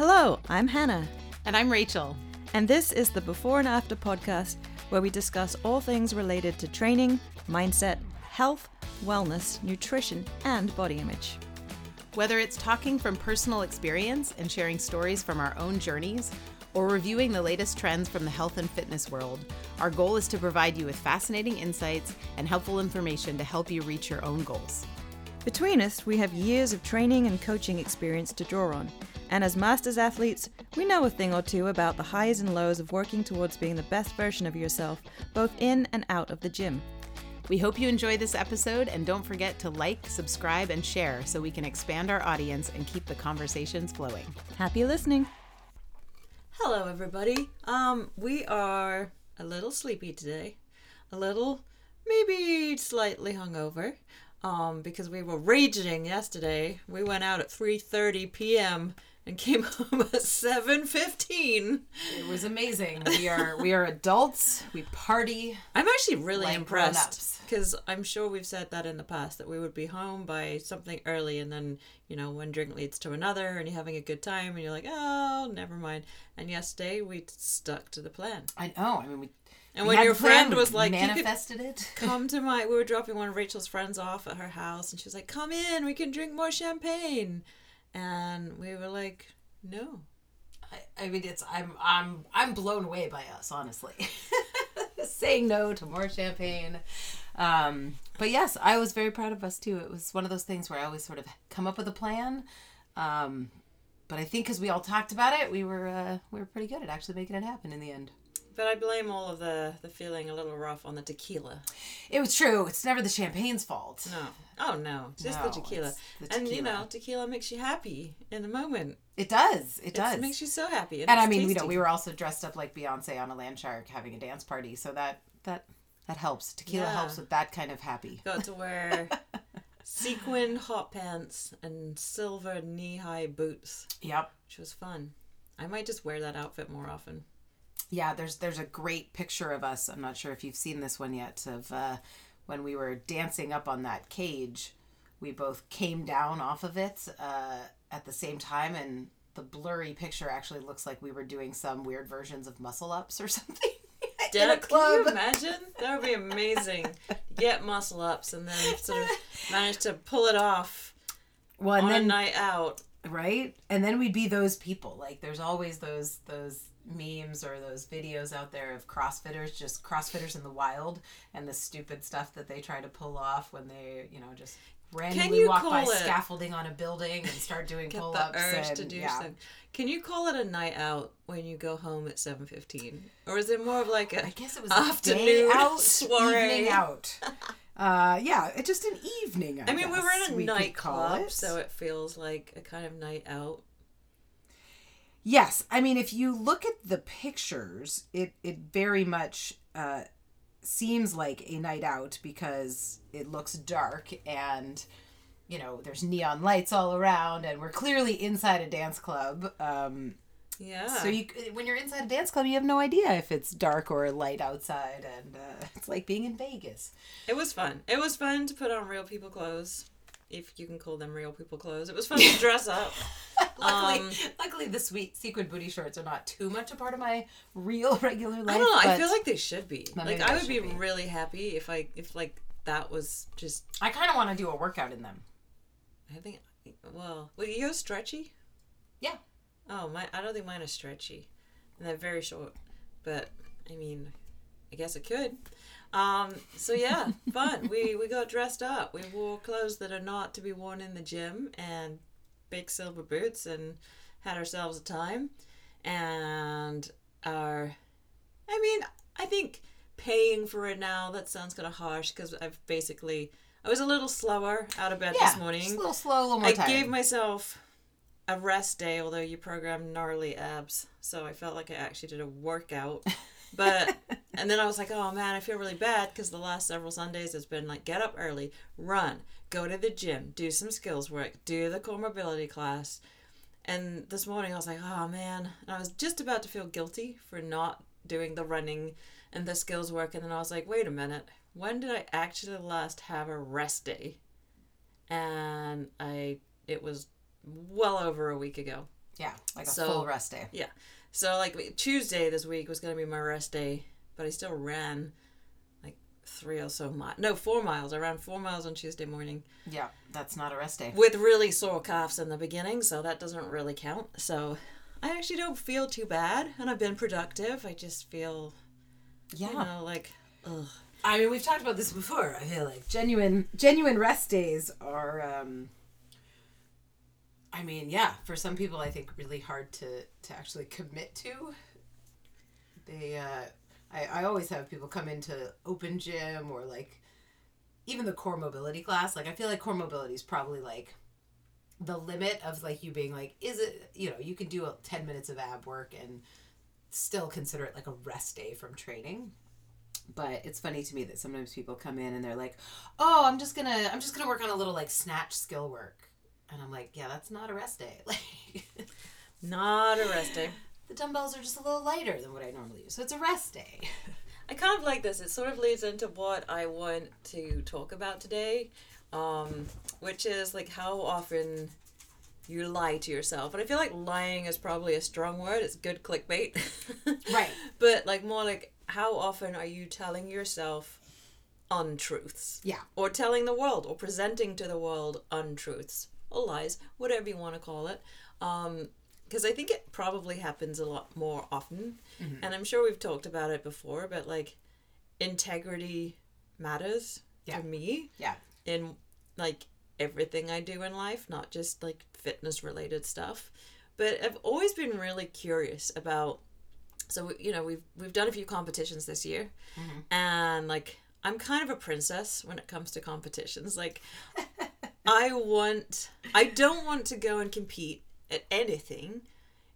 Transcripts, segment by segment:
Hello, I'm Hannah, And I'm Rachel. and this is the Before and After podcast where we discuss all things related to training, mindset, health, wellness, nutrition, and body image. Whether it's talking from personal experience and sharing stories from our own journeys, or reviewing the latest trends from the health and fitness world, our goal is to provide you with fascinating insights and helpful information to help you reach your own goals. Between us, we have years of training and coaching experience to draw on, and as masters athletes, we know a thing or two about the highs and lows of working towards being the best version of yourself, both in and out of the gym. We hope you enjoy this episode and don't forget to like, subscribe, and share so we can expand our audience and keep the conversations flowing. Happy listening. Hello everybody. Um we are a little sleepy today. A little maybe slightly hungover. Um because we were raging yesterday. We went out at 3:30 p.m. and came home at 7:15. It was amazing. We are we are adults. We party. I'm actually really Like impressed because I'm sure we've said that in the past that we would be home by something early, and then you know one drink leads to another, and you're having a good time, and you're like, oh, never mind. And yesterday we stuck to the plan. I know. I mean, we. And we when your friend was like, manifested it. come to my, we were dropping one of Rachel's friends off at her house, and she was like, come in, we can drink more champagne, and we were like, no. I, I mean, it's I'm I'm I'm blown away by us, honestly. Saying no to more champagne. Um, but yes, I was very proud of us too. It was one of those things where I always sort of come up with a plan. Um, but I think because we all talked about it, we were uh, we were pretty good at actually making it happen in the end. But I blame all of the the feeling a little rough on the tequila. It was true. It's never the champagne's fault. No. Oh no, just No, the tequila. the And you know, tequila makes you happy in the moment. It does. It does. It makes you so happy. and I it's mean, you know, we were also dressed up like Beyonce on a land shark having a dance party, so that that that helps. Tequila Yeah. helps with that kind of happy. got to wear sequin hot pants and silver knee high boots, Yep. which was fun. I might just wear that outfit more often. Yeah, there's there's a great picture of us. I'm not sure if you've seen this one yet of uh, when we were dancing up on that cage. We both came down off of it uh, at the same time, and the blurry picture actually looks like we were doing some weird versions of muscle ups or something. Dad, can you imagine? That would be amazing. Get muscle ups and then sort of manage to pull it off Well, on and a night out. right, and then we'd be those people. Like there's always those those memes or those videos out there of CrossFitters, just CrossFitters in the wild, and the stupid stuff that they try to pull off when they, you know, just randomly you walk by it- scaffolding on a building and start doing Get pull the ups. urge and, to do yeah. something. Can you call it a night out when you go home at seven fifteen, or is it more of like a I guess it was afternoon out, soiree? evening out. Uh, yeah, it just an evening. I, I mean, we were in a nightclub, so it feels like a kind of night out. Yes, I mean if you look at the pictures, it it very much uh, seems like a night out because it looks dark and you know there's neon lights all around and we're clearly inside a dance club. Um, Yeah. So you when you're inside a dance club, you have no idea if it's dark or light outside, and uh, it's like being in Vegas. it was fun. It was fun to put on real people clothes, if you can call them real people clothes. It was fun to dress up. luckily, Um, luckily the sweet sequin booty shorts are not too much a part of my real regular life. I don't know. I feel like they should be. Like I would be, be. really happy if I if like that was just. I kind of want to do a workout in them. I think. Well, well, you go stretchy. Yeah. Oh my! I don't think mine is stretchy, and they're very short. But I mean, I guess it could. Um, so yeah, fun. We we got dressed up. We wore clothes that are not to be worn in the gym and big silver boots and had ourselves a time. And our, I mean, I think paying for it now. That sounds kind of harsh because I've basically I was a little slower out of bed Yeah, this morning. a little slow, a little more I tired. gave myself a rest day, although you programmed gnarly abs, so I felt like I actually did a workout. But and then I was like, oh man, I feel really bad because the last several Sundays it's been like get up early, run, go to the gym, do some skills work, do the core mobility class. And this morning I was like, oh man, and I was just about to feel guilty for not doing the running and the skills work, and then I was like, wait a minute, when did I actually last have a rest day? And I it was well over a week ago. Yeah, like a So- full rest day. Yeah. So like Tuesday this week was gonna be my rest day, but I still ran like three or so miles. No, four miles. I ran four miles on Tuesday morning Yeah, that's not a rest day. with really sore calves in the beginning, so that doesn't really count. So I actually don't feel too bad, and I've been productive. I just feel, Yeah. you know, like, ugh. I mean, we've talked about this before. I feel like genuine, genuine rest days are. um I mean, yeah, for some people, I think really hard to to actually commit to. They, uh, I, I always have people come into open gym or like, even the core mobility class. Like, I feel like core mobility is probably like the limit of like you being like, is it you know you can do a ten minutes of ab work and still consider it like a rest day from training but it's funny to me that sometimes people come in and they're like oh i'm just gonna i'm just gonna work on a little like snatch skill work and i'm like yeah that's not a rest day like not a rest day. The dumbbells are just a little lighter than what i normally use so it's a rest day I kind of like this. It sort of leads into what I want to talk about today, um, which is like how often you lie to yourself. And I feel like lying is probably a strong word. It's good clickbait. Right. But like more like how often are you telling yourself untruths? yeah Or telling the world or presenting to the world untruths or lies, whatever you want to call it. Um, because I think it probably happens a lot more often. Mm-hmm. And I'm sure we've talked about it before, but like integrity matters Yeah. to me yeah in like everything I do in life, not just like fitness related stuff. But I've always been really curious about so you know we've we've done a few competitions this year mm-hmm. and like I'm kind of a princess when it comes to competitions. Like I want I don't want to go and compete at anything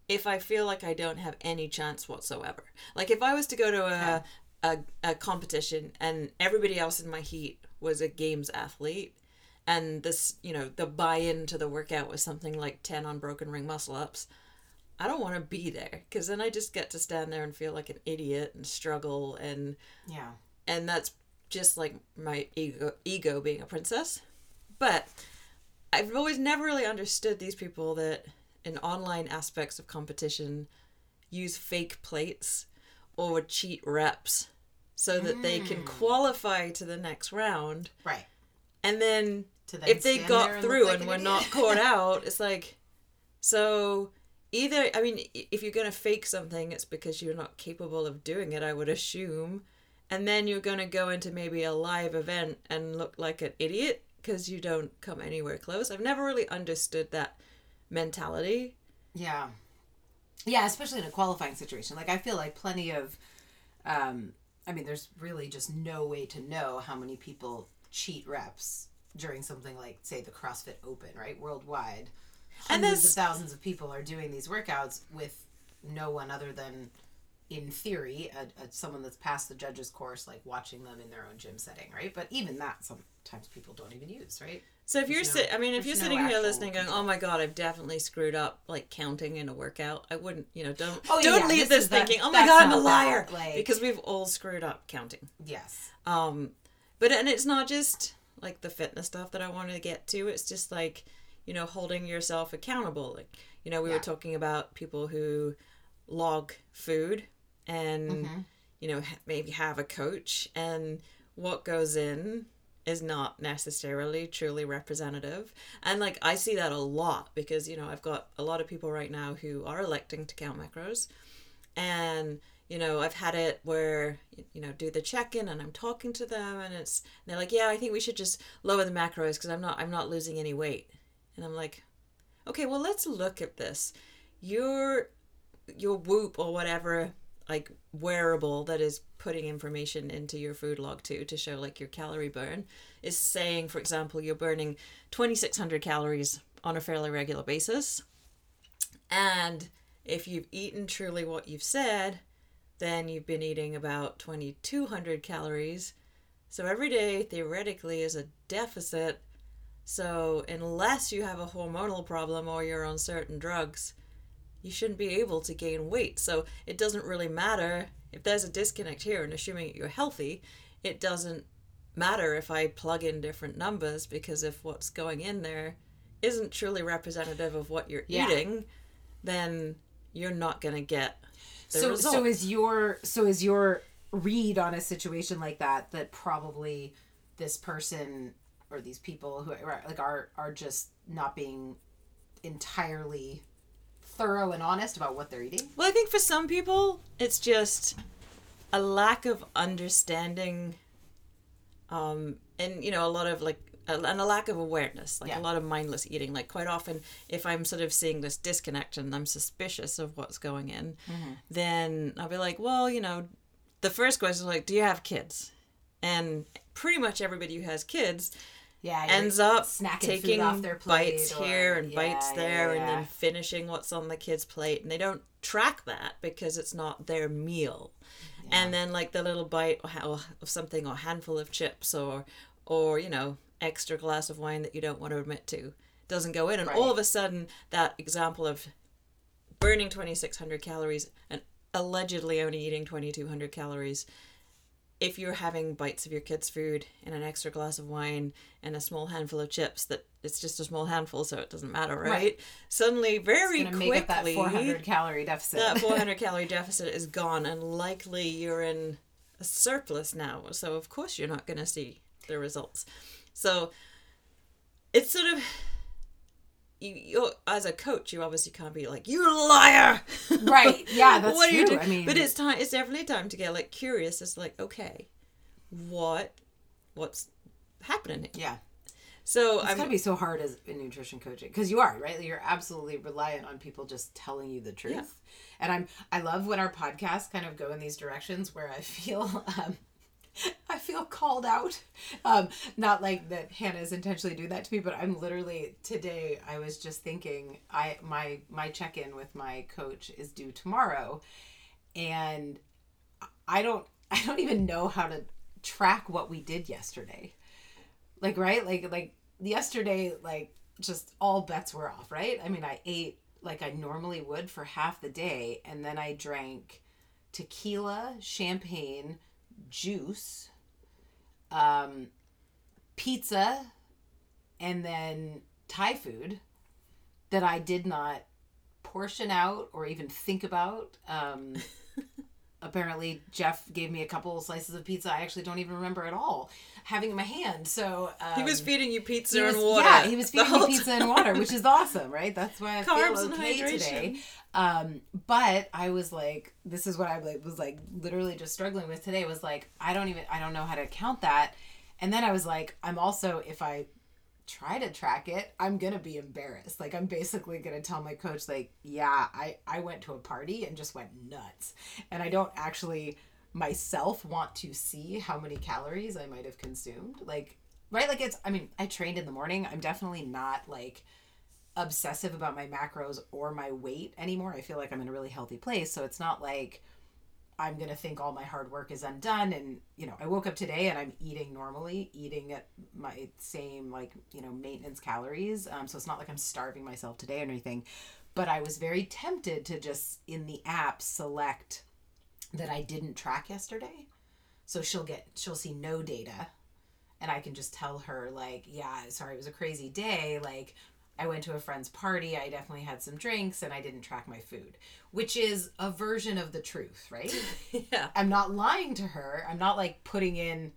if I feel like I don't have any chance whatsoever. Like if I was to go to a a, a competition and everybody else in my heat was a games athlete and this you know the buy-in to the workout was something like 10 unbroken ring muscle ups i don't want to be there because then i just get to stand there and feel like an idiot and struggle and yeah. and that's just like my ego ego being a princess. But i've always never really understood these people that in online aspects of competition use fake plates or cheat reps so that they can hmm. qualify to the next round. Right. And then to then if they got through like and an were idiot. not caught out it's like so either i mean if you're going to fake something it's because you're not capable of doing it i would assume. And then you're going to go into maybe a live event and look like an idiot because you don't come anywhere close. I've never really understood that mentality Yeah. Yeah, especially in a qualifying situation. Like I feel like plenty of um I mean there's really just no way to know how many people cheat reps during something like say the CrossFit Open, right? Worldwide. And Hundreds this- of thousands of people are doing these workouts with no one other than in theory a, a, someone that's passed the judges course like watching them in their own gym setting right but even that sometimes people don't even use right so if you're There's sit i mean if you're no sitting here listening going oh my god i've definitely screwed up like counting in a workout i wouldn't you know don't Oh, don't yeah, leave this this thinking oh my god i'm a liar like- because we've all screwed up counting yes Um, but and it's not just like the fitness stuff that I wanted to get to. It's just like you know holding yourself accountable. Like you know we Yeah. were talking about people who log food and Mm-hmm. you know maybe have a coach and what goes in is not necessarily truly representative. And like i see that a lot because you know i've got a lot of people right now who are electing to count macros. And you know i've had it where you know do the check-in and i'm talking to them and it's and they're like yeah i think we should just lower the macros because i'm not i'm not losing any weight. And i'm like okay well let's look at this. Your your whoop or whatever like wearable that is putting information into your food log too to show like your calorie burn is saying for example you're burning 2600 calories on a fairly regular basis. And if you've eaten truly what you've said then you've been eating about 2200 calories. So every day theoretically is a deficit. So unless you have a hormonal problem or you're on certain drugs you shouldn't be able to gain weight. So it doesn't really matter if there's a disconnect here and assuming you're healthy, it doesn't matter if I plug in different numbers because if what's going in there isn't truly representative of what you're Yeah. eating, then you're not going to get the so result. so is your so is your read on a situation like that that probably this person or these people who are like are are just not being entirely thorough and honest about what they're eating Well, I think for some people, it's just a lack of understanding, um, and you know, a lot of like, and a lack of awareness, like Yeah. a lot of mindless eating. Like quite often, if I'm sort of seeing this disconnect and I'm suspicious of what's going in, then I'll be like, well, you know, the first question is like, do you have kids? And pretty much everybody who has kids yeah ends up snacking taking food off their plate bites or- here and yeah, bites yeah, there and then finishing what's on the kid's plate and they don't track that because it's not their meal. And then like the little bite or of something or handful of chips or or you know extra glass of wine that you don't want to admit to doesn't go in and all of a sudden that example of burning 2600 calories and allegedly only eating 2200 calories if you're having bites of your kids' food and an extra glass of wine and a small handful of chips, that it's just a small handful, so it doesn't matter, right? Right. Suddenly, very gonna quickly, make up that 400 calorie deficit that 400 calorie deficit is gone, and likely you're in a surplus now. So, of course, you're not going to see the results. So, it's sort of. You, you as a coach, you obviously can't be like you liar, Right. Yeah, that's what are you doing? I mean- but it's time. It's definitely time to get like curious. It's like okay, what, what's happening? Here? yeah So It's I'm gotta be so hard as in nutrition coaching because you are right. You're absolutely reliant on people just telling you the truth. And I'm I love when our podcasts kind of go in these directions where I feel um, I feel called out. Um, not like that Hannah is intentionally doing that to me, but I'm literally today. I was just thinking I my my check in with my coach is due tomorrow, and I don't I don't even know how to track what we did yesterday like right like like yesterday like just all bets were off right i mean i ate like i normally would for half the day and then i drank tequila champagne juice um pizza and then thai food that i did not portion out or even think about um apparently jeff gave me a couple slices of pizza i actually don't even remember at all having in my hand so um, he was feeding you pizza was- and water. Yeah, he was feeding me pizza time. and water, which is awesome, right? That's why I Carbs feel and okay hydration. today. Um, but I was like, this is what I was like literally just struggling with today. Was like, I don't even, I don't know how to count that. And then I was like, I'm also, if I try to track it, I'm gonna be embarrassed. Like I'm basically gonna tell my coach, like, yeah, I I went to a party and just went nuts, and I don't actually myself want to see how many calories I might have consumed. Like, right? Like it's. I mean, I trained in the morning. I'm definitely not like obsessive about my macros or my weight anymore. I feel like I'm in a really healthy place, so it's not like I'm gonna think all my hard work is undone. And you know, I woke up today and I'm eating normally, eating at my same like you know maintenance calories. Um, so it's not like I'm starving myself today or anything. But I was very tempted to just in the app select that I didn't track yesterday. So she'll get she'll see no data and I can just tell her like, yeah, sorry, it was a crazy day. Like I went to a friend's party, I definitely had some drinks and I didn't track my food, which is a version of the truth, right? yeah. I'm not lying to her. I'm not like putting in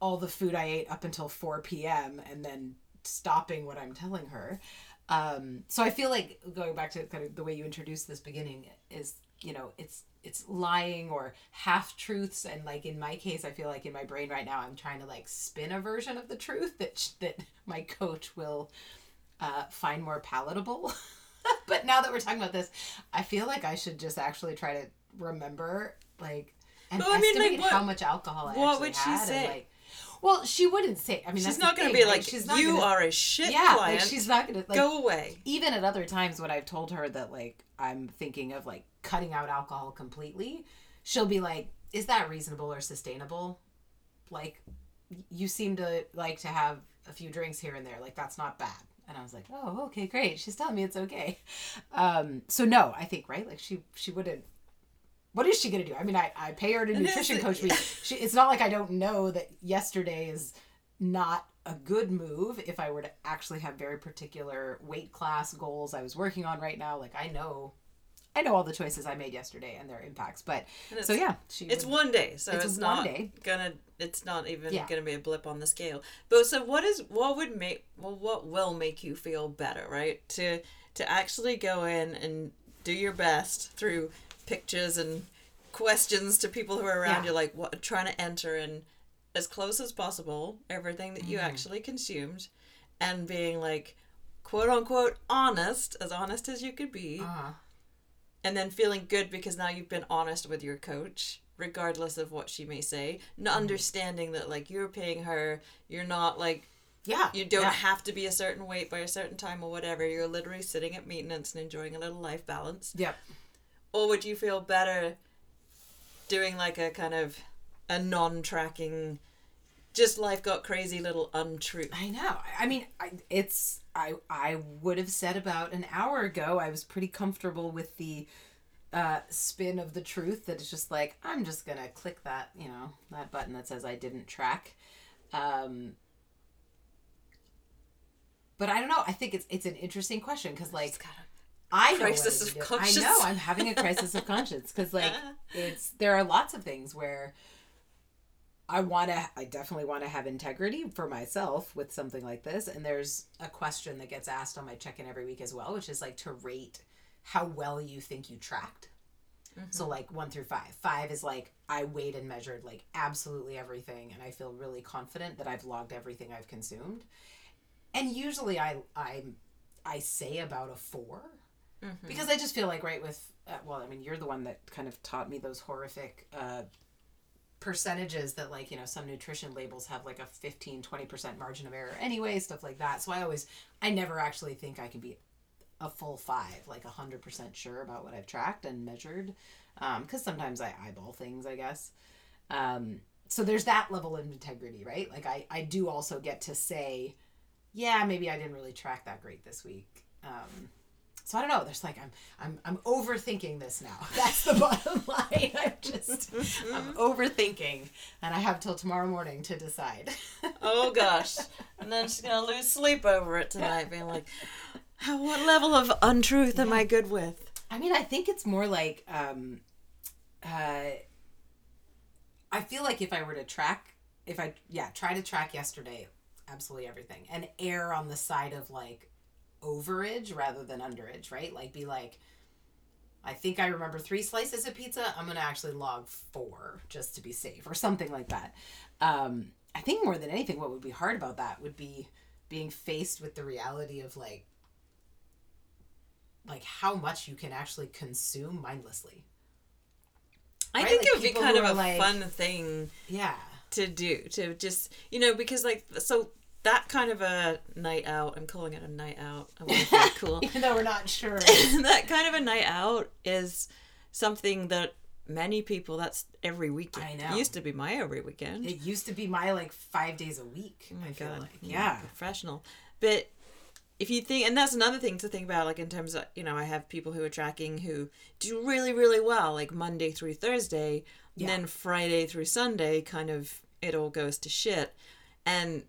all the food I ate up until 4 p.m. and then stopping what I'm telling her. Um, so I feel like going back to kind of the way you introduced this beginning is, you know, it's it's lying or half truths and like in my case I feel like in my brain right now I'm trying to like spin a version of the truth that sh- that my coach will uh, find more palatable. but now that we're talking about this, I feel like I should just actually try to remember like and Well, I mean, like, estimate what- how much alcohol I what actually would she had say? and like well, she wouldn't say. I mean, She's not going to be right? like, she's not you gonna- are a shit yeah, client. like she's not gonna like Go away. even at other times when I've told her that like I'm thinking of like cutting out alcohol completely, she'll be like, "Is that reasonable or sustainable?" Like, you seem to like to have a few drinks here and there. Like that's not bad. And I was like, "Oh, okay, great. She's telling me it's okay." Um, so no, I think right. Like she she wouldn't. What is she gonna do? I mean, I, I pay her to nutrition coach me. She, it's not like I don't know that yesterday is not a good move if I were to actually have very particular weight class goals I was working on right now. Like I know, I know all the choices I made yesterday and their impacts. But so yeah, she It's would- one day, so It's it's, not day. gonna. It's not even Yeah. gonna be a blip on the scale. But so, what is what would make well, what will make you feel better, right? To to actually go in and do your best through pictures and questions to people who are around Yeah. you, like what trying to enter in as close as possible everything that Mm-hmm. you actually consumed, and being like quote unquote honest, as honest as you could be Uh-huh. And then feeling good because now you've been honest with your coach regardless of what she may say not Mm-hmm. understanding that like you're paying her you're not like Yeah. you don't yeah. have to be a certain weight by a certain time or whatever you're literally sitting at maintenance and enjoying a little life balance Yep. or would you feel better doing like a kind of a non-tracking just life got crazy little untruth I know. I mean, I, it's I I would have said about an hour ago I was pretty comfortable with the uh, spin of the truth that it's just like I'm just gonna click that you know that button that says I didn't track. Um, but I don't know. I think it's it's an interesting question because like I know what crisis I of do. I know I'm having a crisis of conscience because like it's there are lots of things where I want to I definitely want to have integrity for myself with something like this and there's a question that gets asked on my check-in every week as well which is like to rate how well you think you tracked. So like 1 through 5. 5 is like I weighed and measured like absolutely everything and I feel really confident that I've logged everything I've consumed. And usually I I I say about a 4 because I just feel like right with uh, well, I mean, you're the one that kind of taught me those horrific uh, percentages that like you know some nutrition labels have like a 15 20% margin of error anyway stuff like that. So i always i never actually think i can be a full five like 100% sure about what i've tracked and measured because sometimes i eyeball things i guess. Um, so there's that level of integrity right? Like I, I do also get to say yeah maybe i didn't really track that great this week. Um, so I don't know. There's like I'm I'm I'm overthinking this now. That's the bottom line. I'm just I'm overthinking, and I have till tomorrow morning to decide. Oh gosh. And then she's gonna lose sleep over it tonight, being like, what level of untruth am I good with? I mean, I think it's more like um, uh, I feel like if I were to track, if I yeah try to track yesterday, absolutely everything, and err on the side of like overage rather than underage, right? Like be like. I think I remember three slices of pizza. I'm gonna actually log four just to be safe, or something like that. Um, I think more than anything, what would be hard about that would be being faced with the reality of like like how much you can actually consume mindlessly. I Right, think like it would be kind of a like- fun thing Yeah. to do to just you know because like so that kind of a night out. I'm calling it a night out. I want to feel cool. Even though we're not sure. that kind of a night out is something that many people. That's every weekend. I know. It used to be my every weekend. it used to be my like five days a week. Oh my I feel god like. I'm Yeah. professional but if you think and that's another thing to think about like in terms of you know i have people who are tracking who do really really well like monday through thursday Yeah. and then friday through sunday kind of it all goes to shit and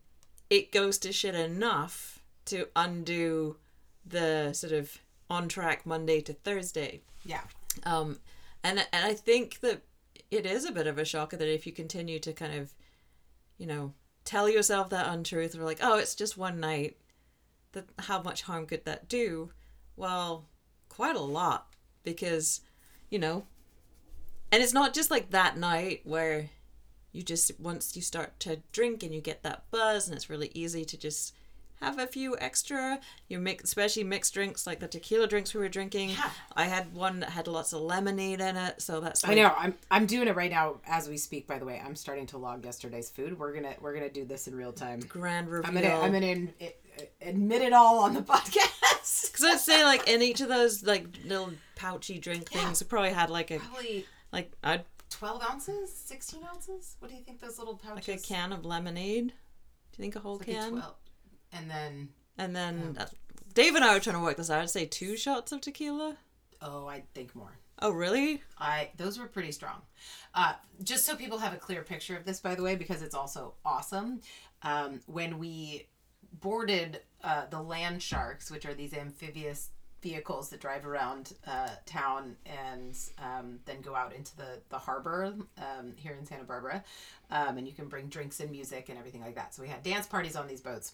it goes to shit enough to undo the sort of on track monday to thursday Yeah. um, and and I think that it is a bit of a shocker that if you continue to kind of, you know, tell yourself that untruth or like, oh, it's just one night, that how much harm could that do? Well, quite a lot because, you know, and it's not just like that night where you just once you start to drink and you get that buzz and it's really easy to just have a few extra you make especially mixed drinks like the tequila drinks we were drinking Yeah. i had one that had lots of lemonade in it so that's I know. I'm I'm doing it right now as we speak. By the way, I'm starting to log yesterday's food. We're gonna we're gonna do this in real time. grand reveal I'm gonna I'm gonna in, i- admit it all on the podcast. because i'd say like in each of those like little pouchy drink Yeah. things it probably had like a Probably like i'd twelve ounces, sixteen ounces. What do you think those little pouches? like a can of lemonade do you think a whole Like a can 12. And then and then uh, dave and i were trying to work this out i'd say two shots of tequila oh, I think more. Oh, really? I those were pretty strong. Uh, just so people have a clear picture of this, by the way, because it's also awesome. Um, when we boarded uh, the land sharks, which are these amphibious vehicles that drive around uh, town and um, then go out into the, the harbor um, here in Santa Barbara. Um, and you can bring drinks and music and everything like that. So we had dance parties on these boats.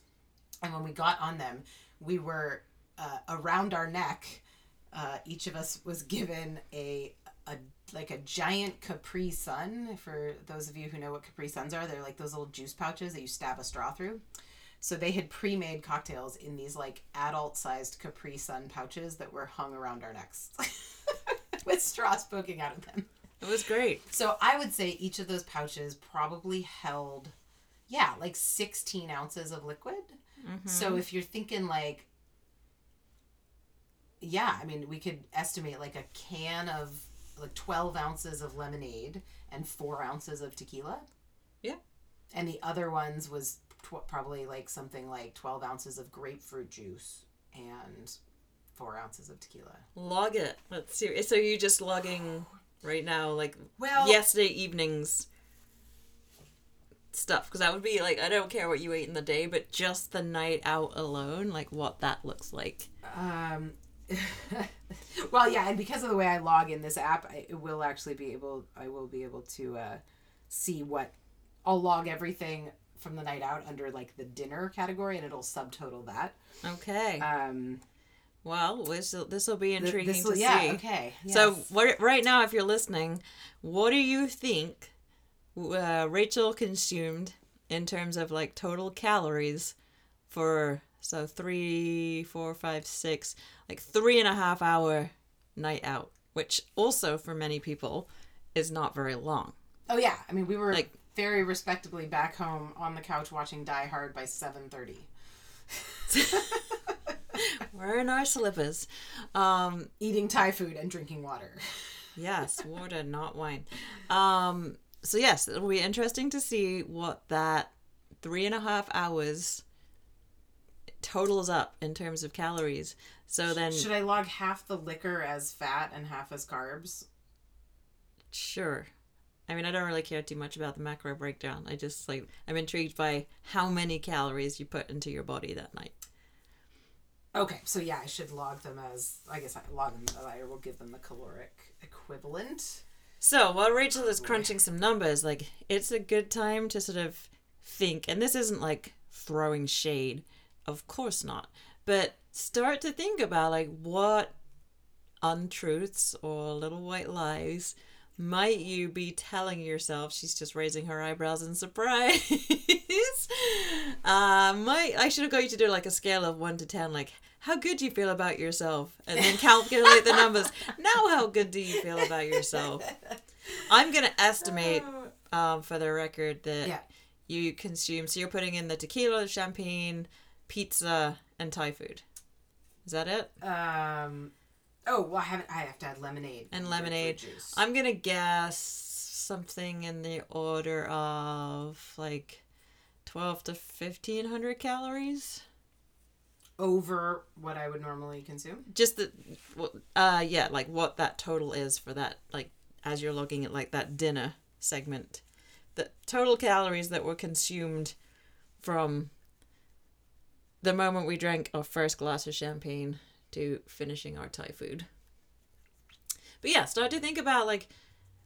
And when we got on them, we were uh, around our neck. Uh, each of us was given a, a like a giant Capri Sun. For those of you who know what Capri Suns are, they're like those little juice pouches that you stab a straw through. So they had pre-made cocktails in these like adult-sized Capri Sun pouches that were hung around our necks, with straws poking out of them. It was great. So I would say each of those pouches probably held, yeah, like 16 ounces of liquid. Mm-hmm. So if you're thinking like, yeah, I mean, we could estimate like a can of like 12 ounces of lemonade and four ounces of tequila. Yeah. And the other ones was tw- probably like something like 12 ounces of grapefruit juice and four ounces of tequila. Log it. Let's see. So you just logging right now, like Well, yesterday evening's stuff? Because that would be like I don't care what you ate in the day, but just the night out alone, like what that looks like. Um, well, yeah, and because of the way I log in this app, I it will actually be able. I will be able to uh, see what I'll log everything from the night out under like the dinner category, and it'll subtotal that. Okay. Um, well, this this will be intriguing to yeah, see. okay. So what, right now, if you're listening, what do you think uh, Rachel consumed in terms of like total calories for so three, four, five, six, like three and a half hour night out, which also for many people is not very long. oh yeah, I mean we were like- very respectably back home on the couch watching Die Hard by seven thirty, We're in our slippers. Um, eating Thai food and drinking water. Yes, water, not wine. Um, so yes, it'll be interesting to see what that three and a half hours totals up in terms of calories. So then, Should I log half the liquor as fat and half as carbs? sure. I mean, I don't really care too much about the macro breakdown. I just like I'm intrigued by how many calories you put into your body that night. Okay, so yeah, I should log them as I guess I log them. I will give them the caloric equivalent. So while Rachel is crunching some numbers, like it's a good time to sort of think, and this isn't like throwing shade, of course not, but start to think about like what untruths or little white lies might you be telling yourself she's just raising her eyebrows in surprise? Uh might i should have got you to do like a scale of 1 to 10 like how good do you feel about yourself? And then calculate the numbers. Now how good do you feel about yourself? I'm gonna estimate um for the record that Yeah. you consume so you're putting in the tequila champagne pizza and thai food. Is that it? Um. Oh, well, I haven't. I have to add lemonade and lemonade. juice. I'm gonna guess something in the order of like twelve to fifteen hundred calories. over what I would normally consume. Just the, uh, yeah, like what that total is for that, like as you're looking at like that dinner segment, the total calories that were consumed from the moment we drank our first glass of champagne to finishing our Thai food. But yeah, start to think about like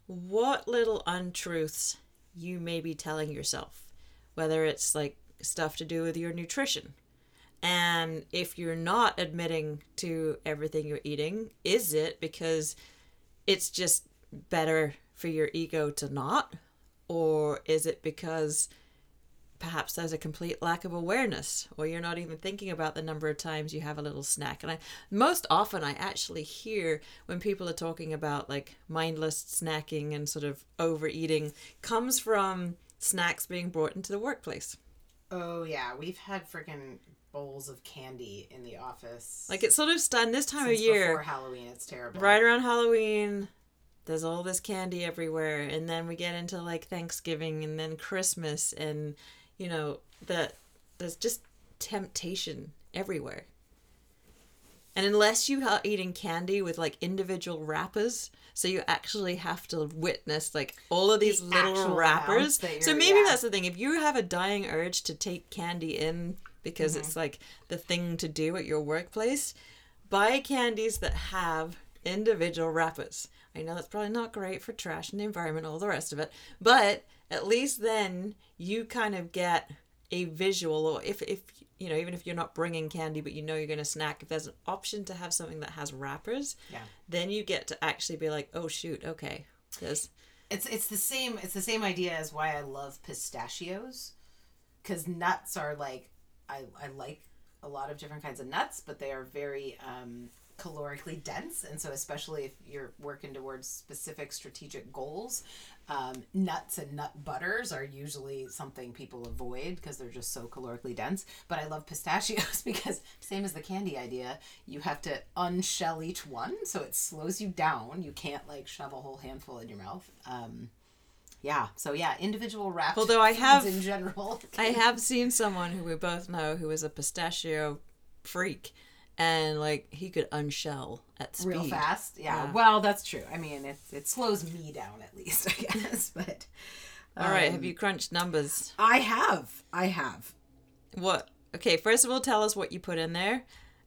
what little untruths you may be telling yourself, whether it's like stuff to do with your nutrition. And if you're not admitting to everything you're eating, is it because it's just better for your ego to not? Or is it because perhaps there's a complete lack of awareness or you're not even thinking about the number of times you have a little snack and i most often i actually hear when people are talking about like mindless snacking and sort of overeating comes from snacks being brought into the workplace Oh yeah, we've had freaking bowls of candy in the office. like it's sort of done this time since of year before Halloween. It's terrible. right around halloween there's all this candy everywhere and then we get into like thanksgiving and then christmas and you know that there's just temptation everywhere And unless you are eating candy with like individual wrappers, so you actually have to witness like all of these The little wrappers. So maybe yeah. that's the thing. If you have a dying urge to take candy in because Mm-hmm. it's like the thing to do at your workplace, buy candies that have individual wrappers. I know that's probably not great for trash and the environment, all the rest of it, but at least then you kind of get a visual, or if if you know, even if you're not bringing candy, but you know you're going to snack, if there's an option to have something that has wrappers, Yeah. then you get to actually be like, oh shoot, okay, there's It's it's the same it's the same idea as why I love pistachios, because nuts are like I I like a lot of different kinds of nuts, but they are very um, calorically dense, and so especially if you're working towards specific strategic goals, um, nuts and nut butters are usually something people avoid because they're just so calorically dense. But I love pistachios because same as the candy idea, you have to unshell each one, so it slows you down. You can't like shove a whole handful in your mouth. Um, yeah, so yeah, individual wrapped. Although I have- in general. I have seen someone who we both know who is a pistachio freak, and like he could unshell at speed. real fast. Yeah. Yeah. Well, that's true. I mean, it it slows me down at least, I guess. But All right, um, have you crunched numbers? I have. I have. What? Okay, first of all, tell us what you put in there.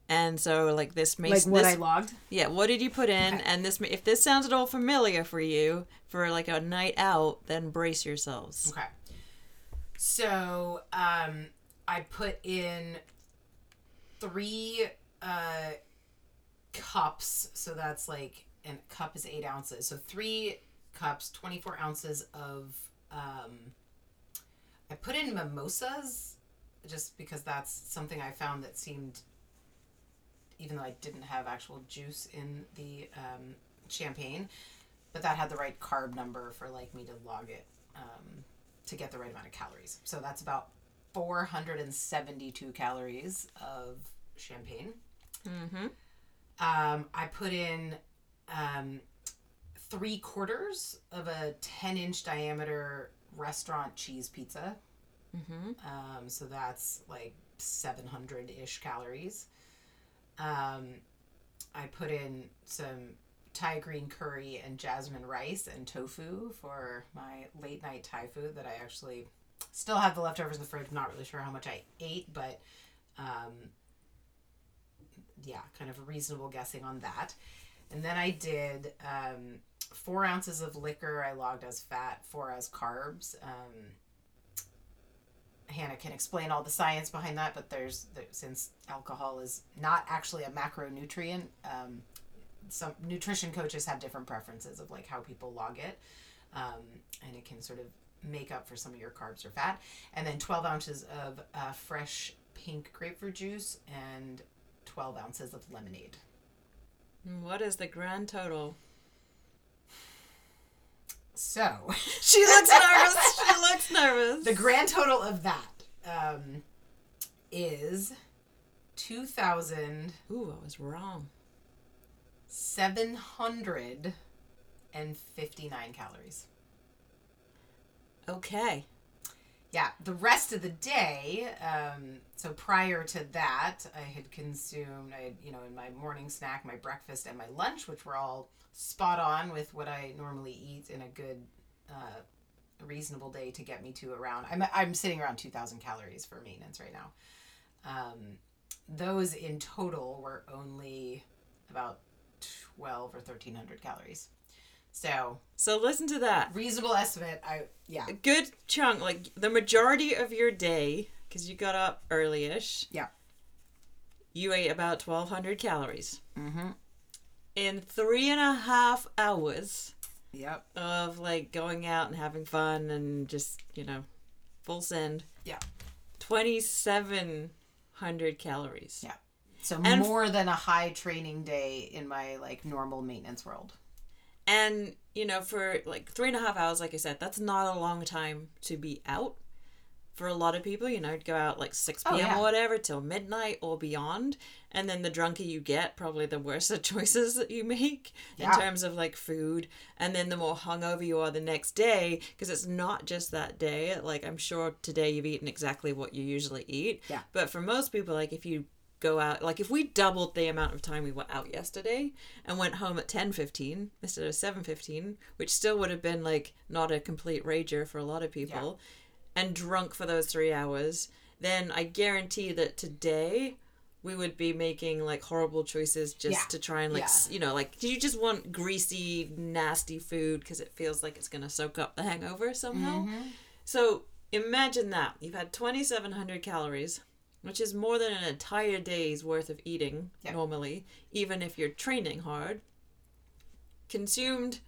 And so, like this makes Like what this, I logged. yeah. What did you put in? Okay. And this, if this sounds at all familiar for you for like a night out, then brace yourselves. Okay. So, um, I put in three uh, cups. So that's like, and a cup is eight ounces. So three cups, 24 ounces of, um, I put in mimosas just because that's something I found that seemed, even though I didn't have actual juice in the um, champagne, but that had the right carb number for like me to log it um, to get the right amount of calories. So that's about 472 calories of champagne. Mm-hmm. Um, I put in um, three quarters of a 10 inch diameter restaurant cheese pizza. Mm-hmm. Um, so that's like 700 ish calories. Um, I put in some Thai green curry and jasmine rice and tofu for my late night Thai food that I actually still have the leftovers in the fridge. Not really sure how much I ate, but um, yeah, kind of a reasonable guessing on that. And then I did um, four ounces of liquor I logged as fat, four as carbs. Um, Hannah can explain all the science behind that, but there's there, since alcohol is not actually a macronutrient, um, some nutrition coaches have different preferences of like how people log it, um, and it can sort of make up for some of your carbs or fat. And then 12 ounces of uh, fresh pink grapefruit juice and 12 ounces of lemonade. What is the grand total? So She looks nervous. she looks nervous. the grand total of that um, is 2,000. Ooh, I was wrong. 759 calories. Okay. Yeah, the rest of the day, um, so prior to that, I had consumed, I had, you know, in my morning snack, my breakfast, and my lunch, which were all spot on with what I normally eat in a good, uh, reasonable day to get me to around, I'm, I'm sitting around 2,000 calories for maintenance right now. Um, those in total were only about 12 or 1,300 calories. So, So listen to that. reasonable estimate, I, yeah. A good chunk, like the majority of your day, because you got up early-ish. Yeah. You ate about twelve hundred calories Mm-hmm. in three and a half hours Yep. of like going out and having fun and just you know, full send. Yeah. Twenty-seven hundred calories. Yeah. So And- more than a high training day in my like normal maintenance world. And, you know, for like three and a half hours, like I said, that's not a long time to be out. For a lot of people, you know, go out like 6 p.m. Oh, yeah. or whatever till midnight or beyond. And then the drunker you get, probably the worse the choices that you make Yeah. in terms of like food. And then the more hungover you are the next day, because it's not just that day. Like, I'm sure today you've eaten exactly what you usually eat. Yeah. But for most people, like if you go out like if we doubled the amount of time we went out yesterday and went home at 10:15 instead of 7:15 which still would have been like not a complete rager for a lot of people and drunk for those 3 hours then I guarantee that today we would be making like horrible choices just Yeah. to try and like s you know like do you just want greasy nasty food because it feels like it's going to soak up the hangover somehow. Mm-hmm. So imagine that. You've had 2700 calories which is more than an entire day's worth of eating Yeah. normally even if you're training hard consumed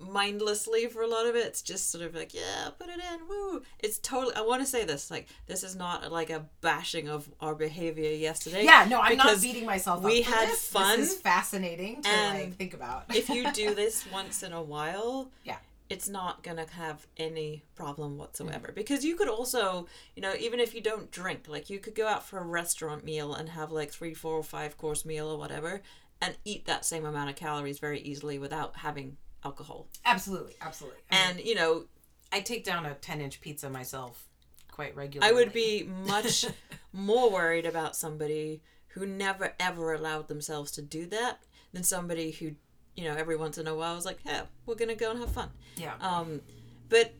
mindlessly for a lot of it it's just sort of like yeah put it in woo it's totally i want to say this like this is not like a bashing of our behavior yesterday Yeah, no, I'm not beating myself we up. for had this. fun, This is fascinating to like think about. if you do this once in a while yeah, it's not gonna have any problem mm. whatsoever because you could also you know even if you don't drink like you could go out for a restaurant meal and have like three four or five course meal or whatever and eat that same amount of calories very easily without having alcohol absolutely, absolutely. I mean, and you know I take down a 10 inch pizza myself quite regularly. i would be much more worried about somebody who never ever allowed themselves to do that than somebody who you know every once in a while I was like yeah we're gonna go and have fun Yeah. Um, but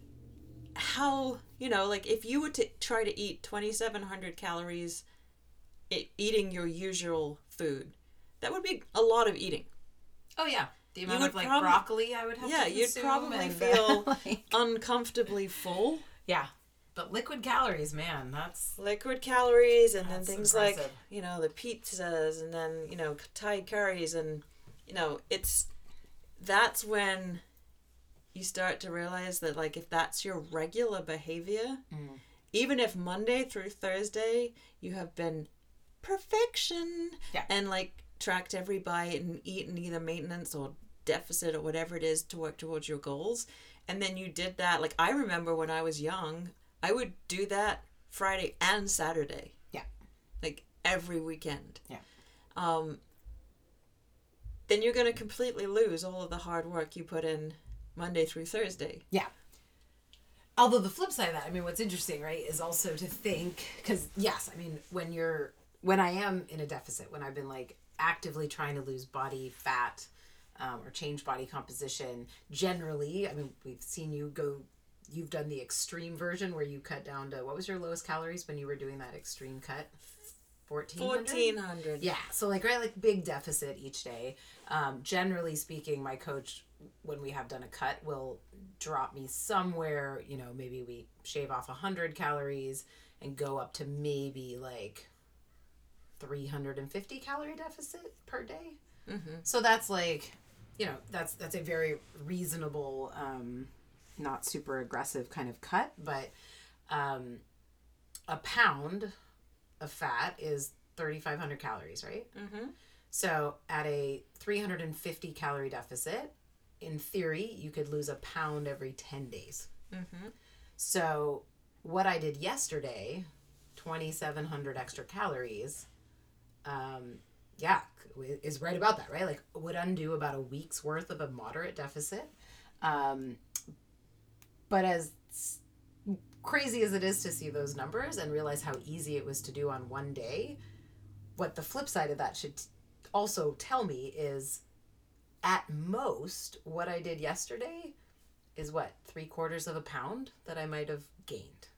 how you know, like if you were to try to eat twenty seven hundred calories, e eating your usual food, that would be a lot of eating. oh, yeah. The amount of like prob- broccoli I would have Yeah, you'd probably feel like- uncomfortably full. yeah. But liquid calories, man, that's Liquid calories, and then things like you know the pizzas, and then you know Thai curries, and you know it's that's when you start to realize that like if that's your regular behavior Mm. even if monday through thursday you have been perfection Yeah. and like tracked every bite and eaten either maintenance or deficit or whatever it is to work towards your goals and then you did that like i remember when i was young i would do that friday and saturday Yeah. like every weekend Yeah. um then you're going to completely lose all of the hard work you put in monday through thursday Yeah. Although the flip side of that, I mean, what's interesting, right, is also to think because yes, I mean, when you're when I am in a deficit, when I've been like actively trying to lose body fat um, or change body composition, generally, I mean, we've seen you go. You've done the extreme version where you cut down to what was your lowest calories when you were doing that extreme cut? Fourteen. 1400 Yeah, so like right, like big deficit each day. Um, generally speaking, my coach, when we have done a cut, will drop me somewhere. You know, maybe we shave off hundred calories and go up to maybe like three hundred and fifty calorie deficit per day. Mm-hmm. So that's like, you know, that's that's a very reasonable, um, not super aggressive kind of cut, but um, a pound of fat is 3,500 calories, right? mm-hmm. So at a 350 calorie deficit, in theory, you could lose a pound every 10 days. Mm-hmm. So what I did yesterday, 2,700 extra calories, um, yeah, is right about that, right? Like would undo about a week's worth of a moderate deficit. Um, but as crazy as it is to see those numbers and realize how easy it was to do on one day, what the flip side of that should also tell me is at most what I did yesterday is what three quarters of a pound that I might have gained,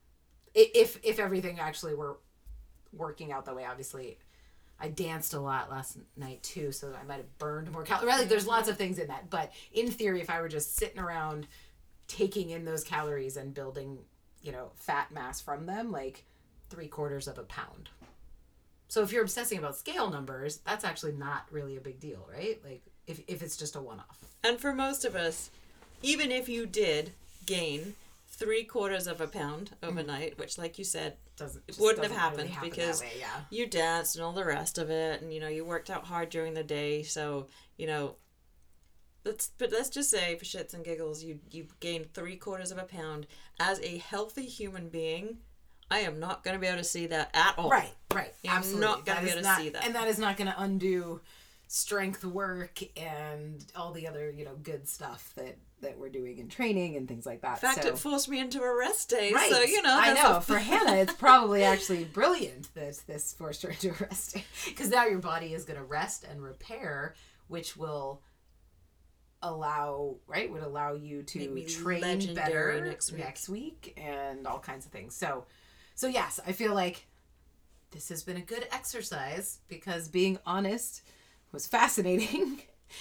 if if everything actually were working out that way. Obviously, I danced a lot last night too, so I might have burned more calories. There's lots of things in that, but in theory, if I were just sitting around taking in those calories and building, you know, fat mass from them, like three quarters of a pound. So if you're obsessing about scale numbers, that's actually not really a big deal, right? Like if, if it's just a one off. And for most of us, even if you did gain three quarters of a pound overnight, which, like you said, Doesn't wouldn't have doesn't happened really happen because way, yeah. you danced and all the rest of it, and you know you worked out hard during the day. So you know, let's but let's just say for shits and giggles, you you gained three quarters of a pound as a healthy human being. I am not going to be able to see that at all. Right, right. I'm Absolutely. not gonna be is able to not- see that. And that is not going to undo strength work and all the other you know good stuff that that we're doing in training and things like that. In fact, so, it forced me into a rest day. right. So, you know. I know for Hannah, it's probably actually brilliant that this forced her into a rest day because now your body is going to rest and repair, which will allow right would allow you to train better next week. next week and all kinds of things. So, so yes, I feel like this has been a good exercise because being honest was fascinating.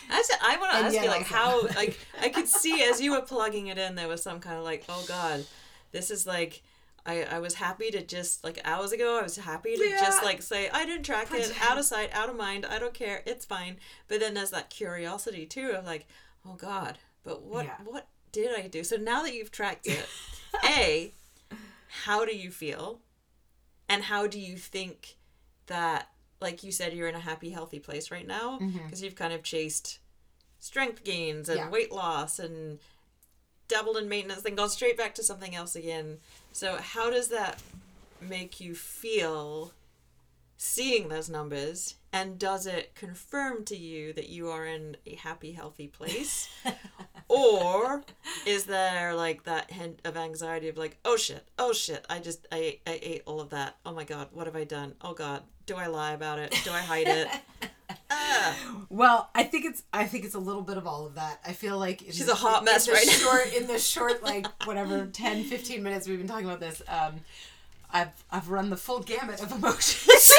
Actually, I want to ask you, like, also- how, like, I could see as you were plugging it in, there was some kind of like, oh God, this is like, I, I was happy to just, like, hours ago, I was happy to just, like, say, I didn't track it, out of sight, out of mind, I don't care, it's fine. But then there's that curiosity, too, of like, oh God, but what, Yeah. what did I do? So now that you've tracked it, A, how do you feel? And how do you think that, like you said, you're in a happy, healthy place right now? Mm-hmm. Because you've kind of chased strength gains and Yeah. weight loss and doubled in maintenance, then gone straight back to something else again. So, how does that make you feel seeing those numbers? And does it confirm to you that you are in a happy, healthy place? or is there like that hint of anxiety of like, oh shit, oh shit, I just I ate, I ate all of that. Oh my god, what have I done? Oh god, do I lie about it? Do I hide it? ah. Well, I think it's I think it's a little bit of all of that. I feel like She's the- a hot mess right now. short, in the short like whatever 10 15 minutes we've been talking about this um I've I've run the full gamut of emotions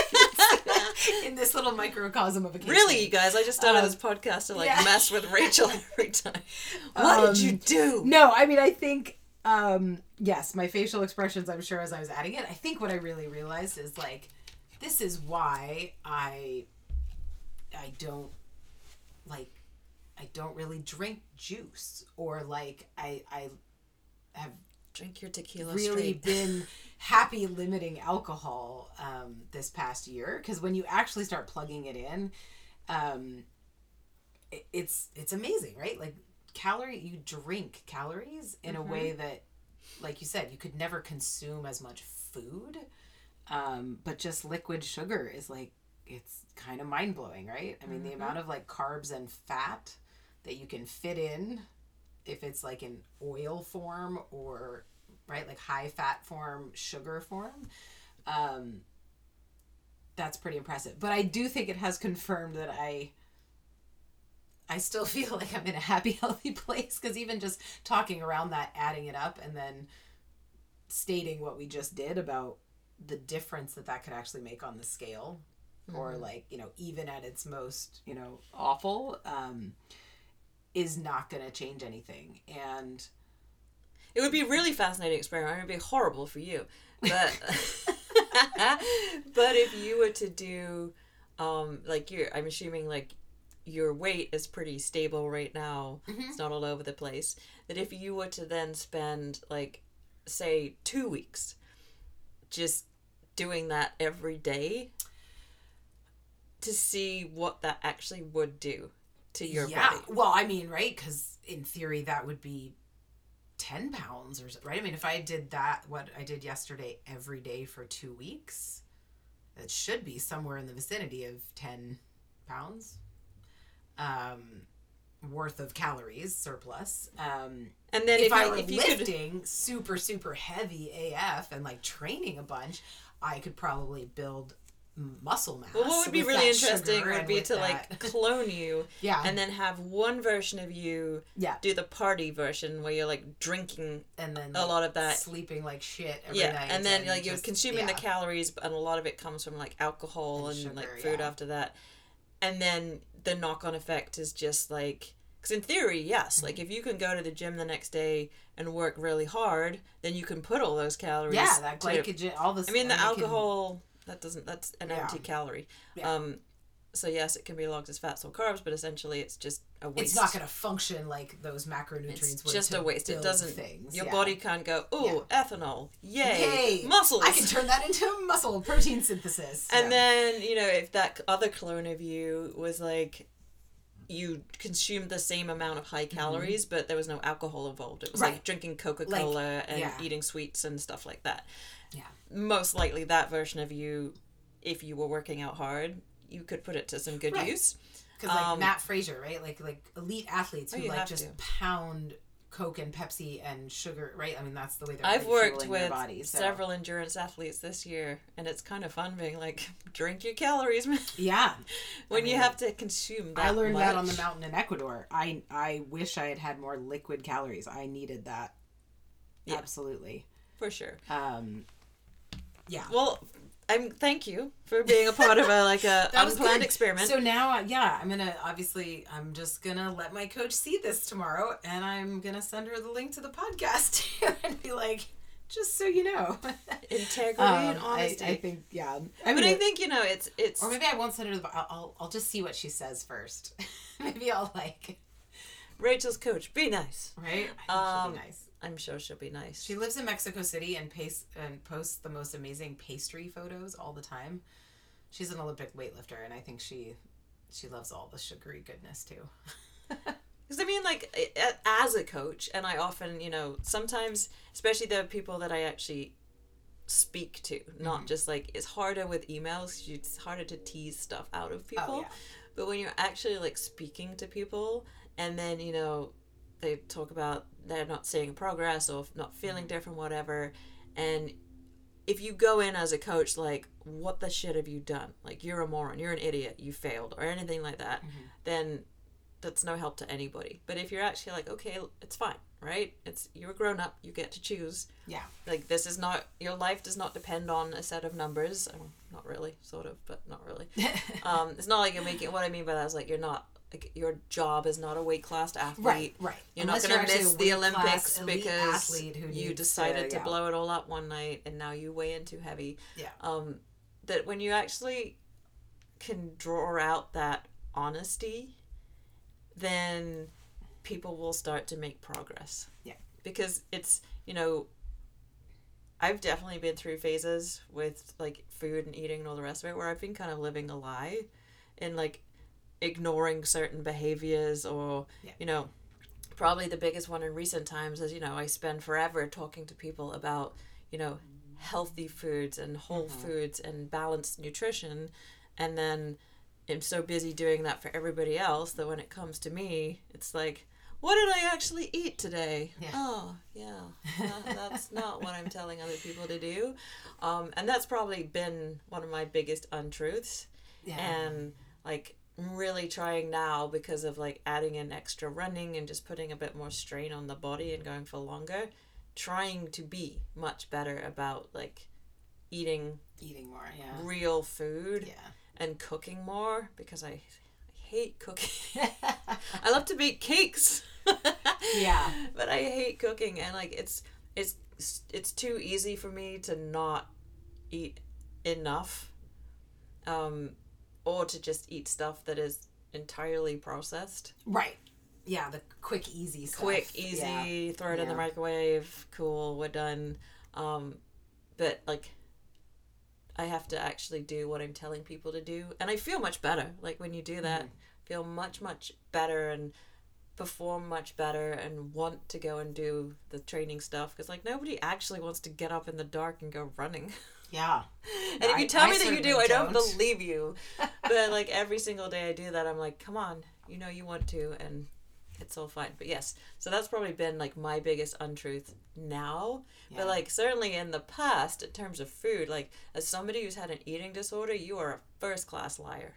in this little microcosm of a case Really, you guys? I just started Um, this podcast to like yeah. mess with Rachel every time. What did you Um, do? No, I mean I think um yes, my facial expressions I'm sure as I was adding it, I think what I really realized is like this is why I I don't like I don't really drink juice or like I I have Drink your tequila really straight. been happy limiting alcohol um, this past year because when you actually start plugging it in, um, it, it's it's amazing, right? Like calorie, you drink calories in a way that, like you said, you could never consume as much food, um, but just liquid sugar is like it's kind of mind blowing, right? I mean, the amount of like carbs and fat that you can fit in if it's like an oil form or right? Like high fat form sugar form. Um that's pretty impressive. But i do think it has confirmed that i i still feel like i'm in a happy healthy place because even just talking around that adding it up and then stating what we just did about the difference that that could actually make on the scale or like you know even at its most you know awful um is not going to change anything. And It would be a really fascinating experiment. It would be horrible for you, but but if you were to do, um, like you're, I'm assuming like your weight is pretty stable right now. It's not all over the place. That if you were to then spend like, say, two weeks, just doing that every day, to see what that actually would do to your body. yeah body. well i mean right because in theory that would be 10 pounds or right? I mean if i did that what i did yesterday every day for two weeks it should be somewhere in the vicinity of 10 pounds um worth of calories surplus. Um And then if, if, I were if you could lifting super super heavy AF and like training a bunch, I could probably build muscle mass. Well, what would be really interesting would be to that- like clone you yeah, and then have one version of you yeah, do the party version where you're like drinking and then a like, lot of that. sleeping like shit every yeah, night, and then like you're just- consuming the calories, and a lot of it comes from like alcohol And and, sugar, like food yeah. after that, and then the knock-on effect is just like because in theory, yes, Mm-hmm. like if you can go to the gym the next day and work really hard, then you can put all those calories. yeah, that to- glycogen, all this. I mean, the and it can- alcohol that doesn't that's an Yeah. empty calorie. Yeah. Um, so yes, it can be logged as fats or carbs, but essentially it's just a waste. it's not going to function like those macronutrients. It's just a waste. It doesn't. Things. Your yeah. body can't go. Oh, ethanol! Yay! Yay! Muscles. I can turn that into muscle protein synthesis. and Yeah. then you know if that other clone of you was like, you consumed the same amount of high calories, but there was no alcohol involved. It was like Mm-hmm. Right. drinking Coca Cola and yeah. eating sweets and stuff like that. Yeah. Most likely, that version of you, if you were working out hard, you could put it to some good Right. use. because like Um, Mat Fraser, right? Like like elite athletes Oh, who you like just to. pound Coke and Pepsi and sugar, right? I mean, that's the way they're I've worked with body, so. several endurance athletes this year, and it's kind of fun being like, drink your calories, man. Yeah, when you mean, have to consume that I learned that on the mountain in Ecuador. I I wish I had had more liquid calories. I needed that. Yeah. Absolutely. for sure. Um, yeah. Well, I'm thank you for being a part of a like a unplanned experiment. So now, uh, yeah, I'm gonna obviously, I'm just gonna let my coach see this tomorrow, and I'm gonna send her the link to the podcast and be like, just so you know. Integrity Um, and honesty. I think, yeah. I but mean, I think you know it's it's or maybe I won't send her the. I'll, I'll, I'll just see what she says first. maybe I'll like, Rachel's coach. Be nice. right? I think Um, be nice. I'm sure she'll be nice. She lives in Mexico City and pace and posts the most amazing pastry photos all the time. She's an Olympic weightlifter, and I think she she loves all the sugary goodness too. Because I mean, like as a coach, and I often, you know, sometimes, especially the people that I actually speak to, not Mm-hmm. just like it's harder with emails. It's harder to tease stuff out of people. Oh, yeah. But when you're actually like speaking to people, and then you know, they talk about they're not seeing progress or not Mm-hmm. feeling different, whatever, and if you go in as a coach like what the shit have you done like you're a moron you're an idiot you failed or anything like that Mm-hmm. then that's no help to anybody but if you're actually like okay it's fine right it's you're a grown up you get to choose Yeah. like this is not your life does not depend on a set of numbers oh, not really sort of but not really um it's not like you're making what i mean by that is like you're not like your job is not a weight class athlete Right, right. you're Unless not going to miss the Olympics because you decided to, yeah. blow it all up one night and now you weigh in too heavy. Yeah. Um, that when you actually can draw out that honesty, then people will start to make progress. Yeah. Because it's, you know, I've definitely been through phases with like food and eating and all the rest of it where I've been kind of living a lie and like ignoring certain behaviors or, Yeah. you know, probably the biggest one in recent times is, you know, I spend forever talking to people about, you know, healthy foods and whole foods and balanced nutrition. And then I'm so busy doing that for everybody else that when it comes to me, it's like, what did I actually eat today? Yeah. Oh, yeah. That- that's not what I'm telling other people to do. Um, and that's probably been one of my biggest untruths. Yeah. And like, I'm really trying now because of like adding in extra running and just putting a bit more strain on the body and going for longer, trying to be much better about like eating Eating more, yeah. real food Yeah. and cooking more because I, I hate cooking. I love to bake cakes. Yeah. But I hate cooking and like it's it's it's too easy for me to not eat enough um or to just eat stuff that is entirely processed. Right. Yeah, the quick, easy stuff. Quick, easy, Yeah. throw it in the microwave, cool, we're done. Um but like I have to actually do what I'm telling people to do and I feel much better. Like when you do that, Mm-hmm. feel much much better and perform much better and want to go and do the training stuff because like nobody actually wants to get up in the dark and go running Yeah. and if you tell I me that you do i don't, don't. believe you but like every single day i do that i'm like come on you know you want to and it's all fine but yes so that's probably been like my biggest untruth now Yeah. but like certainly in the past in terms of food like as somebody who's had an eating disorder you are a first class liar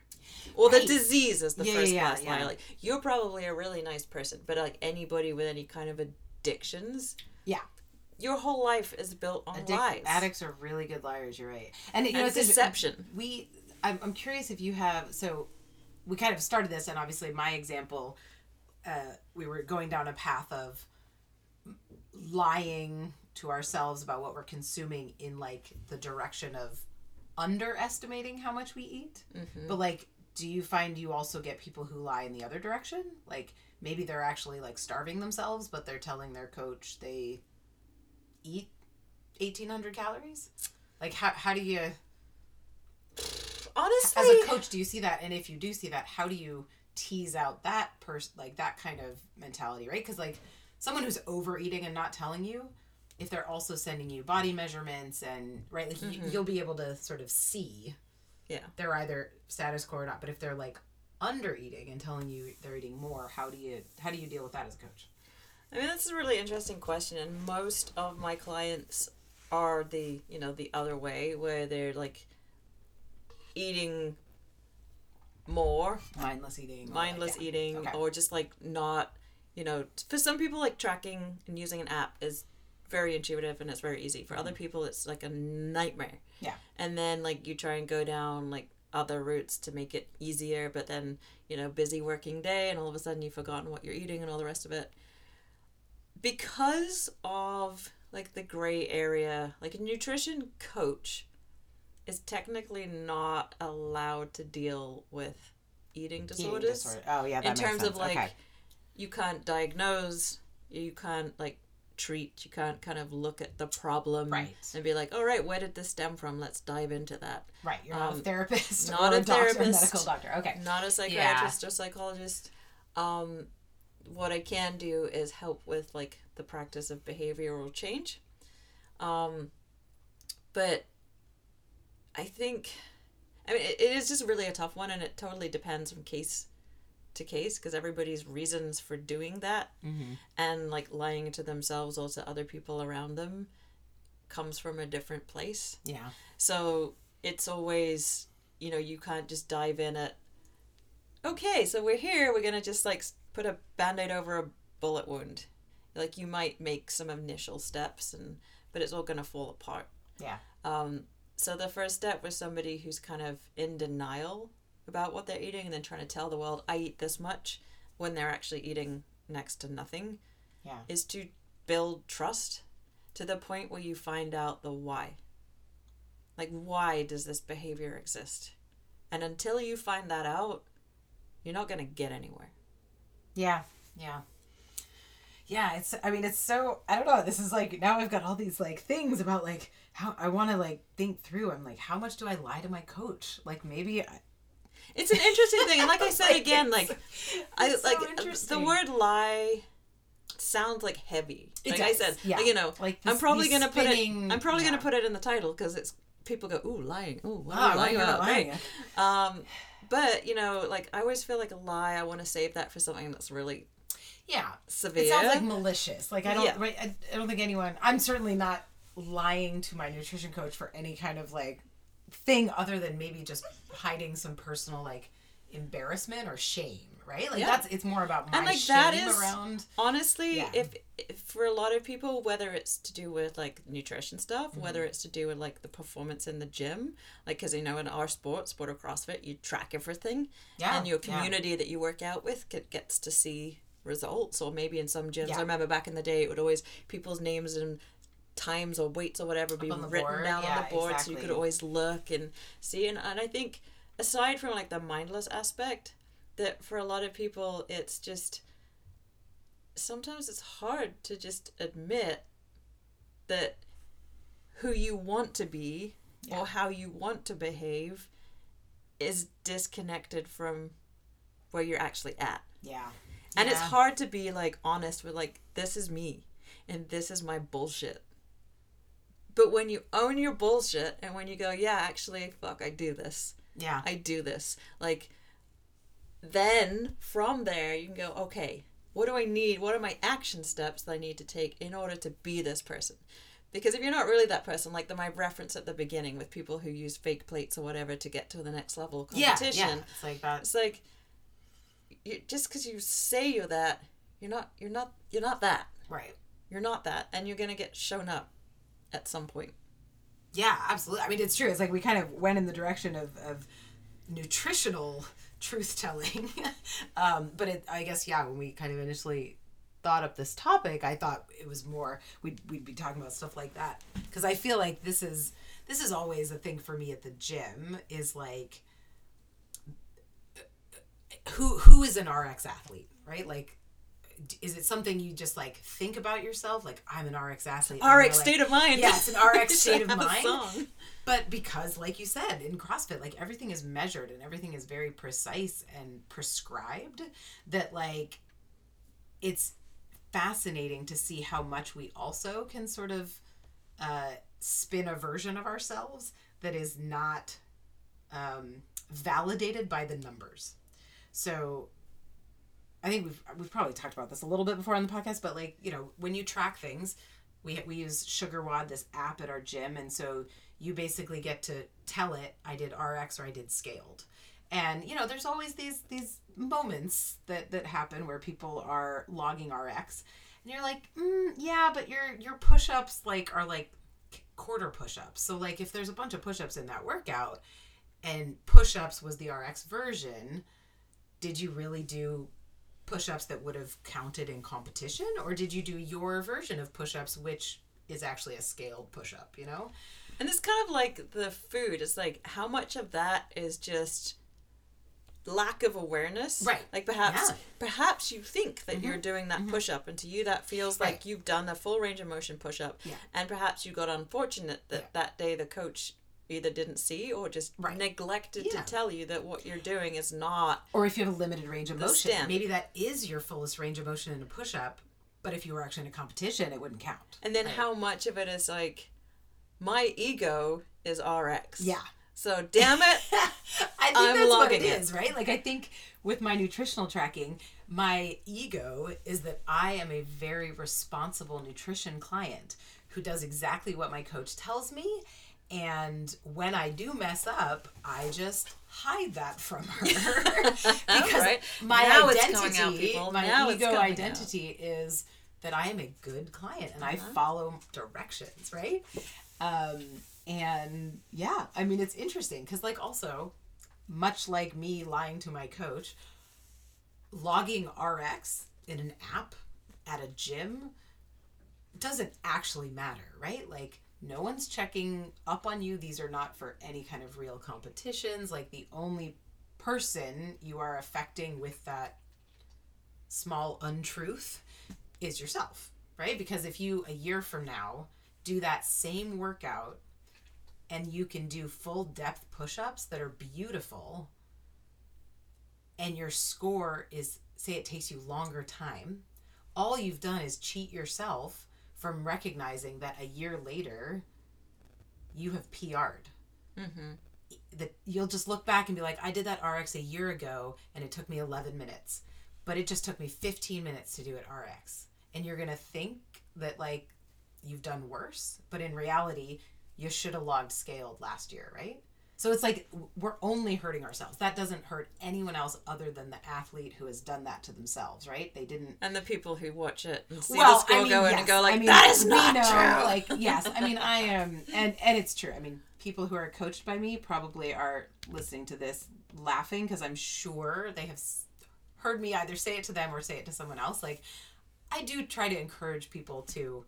well the disease is the Yeah, first yeah, class liar like you're probably a really nice person but like anybody with any kind of addictions Yeah. Your whole life is built on Addic- lies Addicts are really good liars. You're right. And you know, it's deception we I'm, I'm curious if you have so we kind of started this and obviously my example uh, we were going down a path of lying to ourselves about what we're consuming in like the direction of underestimating how much we eat Mm-hmm. but like do you find you also get people who lie in the other direction like maybe they're actually like starving themselves but they're telling their coach they eat 1800 calories? Like how, how do you honestly as a coach do you see that? And if you do see that how do you tease out that person like that kind of mentality right? Because like someone who's overeating and not telling you if they're also sending you body measurements and right like you, mm-hmm. you'll be able to sort of see Yeah. they're either status quo or not. But if they're like under eating and telling you they're eating more, how do you how do you deal with that as a coach? I mean, that's a really interesting question, and most of my clients are the you know the other way where they're like eating more Mindless eating. mindless like, yeah. eating Okay. or just like not you know for some people like tracking and using an app is very intuitive and it's very easy for other people it's like a nightmare Mm-hmm. Yeah. and then like you try and go down like other routes to make it easier but then you know busy working day and all of a sudden you've forgotten what you're eating and all the rest of it because of like the gray area like a nutrition coach is technically not allowed to deal with eating Eating disorders disorder. Oh yeah, that in terms of like okay. you can't diagnose you can't like treat you can't kind of look at the problem Right. and be like all right where did this stem from let's dive into that right, you're not a um, therapist not or a a doctor, therapist. medical doctor. Okay. not a psychiatrist or psychologist um, what i can do is help with like the practice of behavioral change um, but i think i mean it, it is just really a tough one and it totally depends from case to case because everybody's reasons for doing that Mm-hmm. and like lying to themselves or to other people around them comes from a different place Yeah. so it's always, you know, you can't just dive in at, okay, so we're here, we're going to just like put a band aid over a bullet wound. Like you might make some initial steps, and but it's all going to fall apart. Yeah. Um, so the first step was somebody who's kind of in denial about what they're eating and then trying to tell the world, I eat this much when they're actually eating next to nothing Yeah. is to build trust to the point where you find out the why. Like, why does this behavior exist? And until you find that out, you're not going to get anywhere. Yeah. Yeah. Yeah, it's I mean it's so I don't know, this is like now I've got all these like things about like how I want to like think through. I'm like how much do I lie to my coach? Like maybe I, It's an interesting thing. And like I said Like, again, it's- like, I it's like uh, the word lie sounds like heavy. It like I said, yeah. like, you know, Like I'm probably going to put it, I'm probably yeah. going to put it in the title because it's, people go, ooh, lying. Ooh, what Oh, lying you're not about? lying. Right. Um, but, you know, like, I always feel like a lie, I want to save that for something that's really Yeah. severe. It sounds like malicious. Like I don't Yeah. right, I, I don't think anyone I'm certainly not lying to my nutrition coach for any kind of like thing other than maybe just hiding some personal like embarrassment or shame, right? Like Yeah. that's it's more about my And, like, shame that is- around honestly Yeah. if, if for a lot of people whether it's to do with like nutrition stuff Mm-hmm. whether it's to do with like the performance in the gym like because you know in our sport sport of crossfit you track everything Yeah, and your yeah. community that you work out with gets to see results or maybe in some gyms Yeah. i remember back in the day it would always people's names and times or weights or whatever be written board. down Yeah, on the board so you could always look and see and, and i think aside from like the mindless aspect that for a lot of people it's just sometimes it's hard to just admit that who you want to be Yeah. or how you want to behave is disconnected from where you're actually at. Yeah. And it's hard to be like honest with like this is me and this is my bullshit. But when you own your bullshit and when you go, yeah, actually, fuck, I do this. Yeah. I do this. Like, then from there, you can go, okay, what do I need? What are my action steps that I need to take in order to be this person? Because if you're not really that person, like the my reference at the beginning with people who use fake plates or whatever to get to the next level of yeah. competition, Yeah. It's like that. it's like you, just because you say you're that, you're not. You're not. You're not that. Right. You're not that, and you're gonna get shown up at some point. Yeah, absolutely. I mean, it's true. It's like we kind of went in the direction of, of nutritional truth telling. um, but it, I guess, yeah, when we kind of initially thought up this topic, I thought it was more, we'd, we'd be talking about stuff like that. Because I feel like this is, this is always a thing for me at the gym is like, who, who is an RX athlete, right? Like, is it something you just like think about yourself? Like, I'm an RX athlete. RX like- state of mind. Yeah, it's an RX state of mind. But because, like you said, in CrossFit, like everything is measured and everything is very precise and prescribed, that like it's fascinating to see how much we also can sort of uh, spin a version of ourselves that is not um, validated by the numbers. So I think we've we've probably talked about this a little bit before on the podcast, but like you know when you track things, we we use SugarWOD, this app at our gym, and so you basically get to tell it I did RX or I did scaled, and you know there's always these these moments that that happen where people are logging RX, and you're like, mm, yeah, but your your push ups like are like quarter push ups, so like if there's a bunch of push ups in that workout, and push ups was the RX version, did you really do push-ups that would have counted in competition or did you do your version of push-ups which is actually a scaled push-up you know And it's kind of like the food. It's like how much of that is just lack of awareness. Right. Like perhaps Yeah. Mm-hmm. perhaps you think that you're doing that push up and to you that feels like you've done a full range of motion push up. Yeah. And perhaps you got unfortunate that Yeah. that day the coach either didn't see or just Right. neglected Yeah. to tell you that what you're doing is not or if you have a limited range of motion stem. maybe that is your fullest range of motion in a push-up but if you were actually in a competition it wouldn't count and then Right. how much of it is like my ego is RX. yeah So damn it. I think I'm that's what it it. is, right? Like I think with my nutritional tracking, my ego is that I am a very responsible nutrition client who does exactly what my coach tells me. And when I do mess up, I just hide that from her because Alright. my Now identity, out, my Now ego coming out. identity is that I am a good client and Uh-huh. I follow directions, right? Um, and yeah, I mean, it's interesting because, like, also, much like me lying to my coach, logging RX in an app at a gym doesn't actually matter, right? Like, no one's checking up on you. These are not for any kind of real competitions. Like, the only person you are affecting with that small untruth is yourself, right? Because if you, a year from now, do that same workout and you can do full depth push ups that are beautiful, and your score is, say, it takes you longer time, all you've done is cheat yourself from recognizing that a year later you have PR'd. mm-hmm. That you'll just look back and be like, I did that RX a year ago and it took me 11 minutes, but it just took me 15 minutes to do it RX. And you're going to think that, like, you've done worse, but in reality, you should have logged scaled last year, right? So it's like we're only hurting ourselves. That doesn't hurt anyone else other than the athlete who has done that to themselves, right? They didn't And the people who watch it and see well, the score I mean, go yes. and go like, I mean, that is we not know, true. Like, yes, I mean, I am, and and it's true. I mean, people who are coached by me probably are listening to this laughing because I'm sure they have heard me either say it to them or say it to someone else. Like, I do try to encourage people to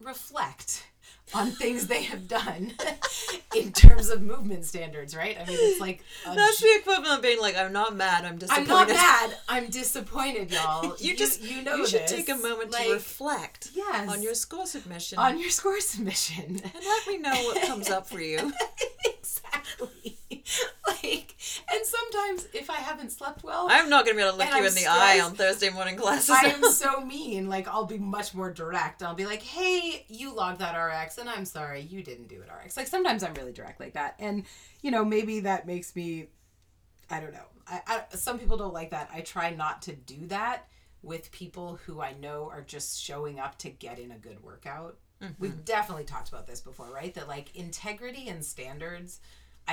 reflect on things they have done in terms of movement standards, right? I mean, it's like That's the equivalent of being like, I'm not mad, I'm disappointed." I'm not mad. I'm disappointed, y'all. You just you know you should this. take a moment Like, to reflect yes. on your score submission on your score submission. and let me know what comes up for you. exactly. like, and sometimes if I haven't slept well, I'm not gonna be able to look you I'm in the eye on Thursday morning classes. I am so mean. Like, I'll be much more direct. I'll be like, "Hey, you logged that RX, and I'm sorry you didn't do it RX." Like sometimes I'm really direct like that, and you know maybe that makes me, I don't know. I, I some people don't like that. I try not to do that with people who I know are just showing up to get in a good workout. We've mm-hmm. definitely talked about this before, right? That like integrity and standards,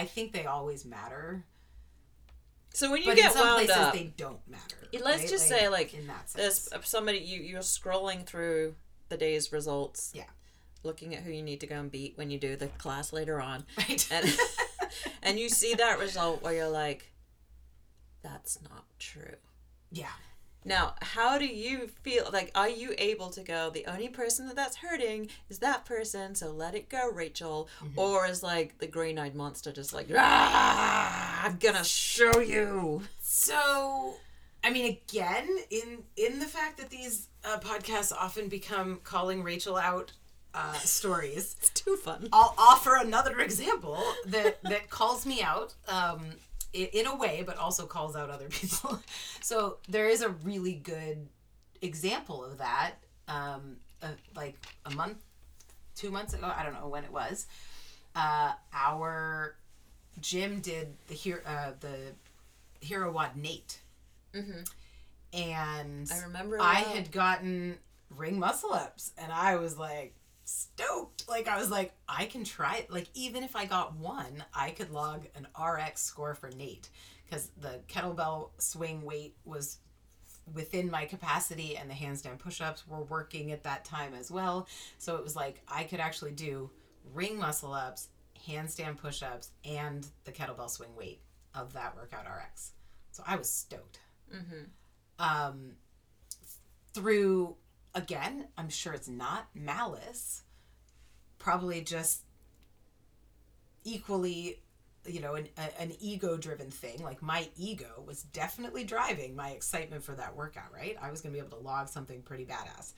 I think they always matter. so when you But get in some wound places up, they don't matter. let's right? just say like in that sense. Uh, somebody you you're scrolling through the day's results. Yeah. Looking at who you need to go and beat when you do the class later on. right. And and you see that result where you're like, that's not true. yeah. Now, how do you feel? Like, are you able to go, the only person that that's hurting is that person, so let it go, Rachel? Mm-hmm. Or is like the green eyed monster just like, ah, I'm gonna show you? So, I mean, again, in in the fact that these uh, podcasts often become calling Rachel out uh, stories, It's too fun. I'll offer another example that that calls me out um, in a way, but also calls out other people. So there is a really good example of that. Um, uh, like a month, two months ago, I don't know when it was. Uh, our gym did the here uh, the Hero WOD Nate. Mm-hmm. And I remember. I had gotten ring muscle ups and I was like stoked. Like I was like, I can try it. Like even if I got one, I could log an RX score for Nate because the kettlebell swing weight was within my capacity and the handstand push-ups were working at that time as well. So it was like I could actually do ring muscle ups, handstand push-ups and the kettlebell swing weight of that workout RX. So I was stoked. Mhm. Um through again, I'm sure it's not malice. Probably just equally, you know, an, a, an ego driven thing. Like my ego was definitely driving my excitement for that workout, right? I was going to be able to log something pretty badass.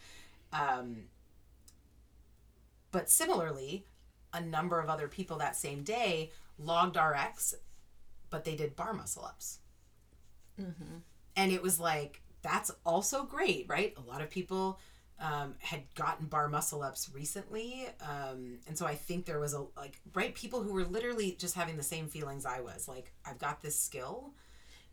Um, but similarly, a number of other people that same day logged RX, but they did bar muscle ups. Mm-hmm. And it was like, that's also great, right? A lot of people um, had gotten bar muscle ups recently. Um, and so I think there was a, like, right? People who were literally just having the same feelings I was. Like, I've got this skill.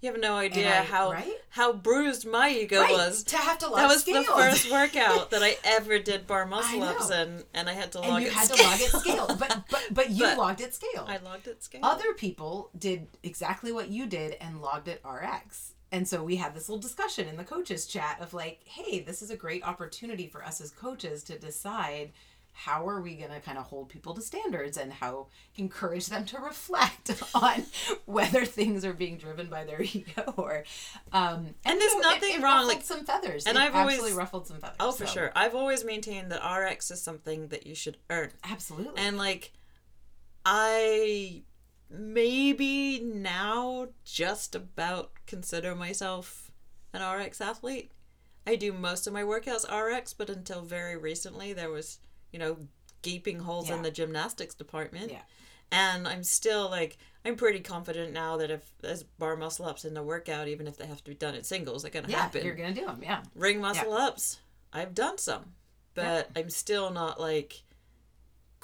You have no idea I- how right? how bruised my ego right, was. to have to log That was the first workout that I ever did bar muscle ups and and I had to and log you it had scale. to log it scale. But, but, but you But logged it scale. I logged it scale. Other people did exactly what you did and logged it RX. And so we had this little discussion in the coaches chat of like, hey, this is a great opportunity for us as coaches to decide how are we going to kind of hold people to standards and how encourage them to reflect on whether things are being driven by their ego or um And there's so nothing it wrong, like- some feathers and It I've always- ruffled some feathers Oh, for so- sure. I've always maintained that RX is something that you should earn. absolutely And like I maybe now just about consider myself an RX athlete. I do most of my workouts RX, but until very recently there was, you know, gaping holes Yeah. in the gymnastics department. Yeah. And I'm still like I'm pretty confident now that if there's bar muscle ups in the workout, even if they have to be done in singles, they're gonna yeah happen you're gonna do them yeah ring muscle ups i've done some but i'm still not like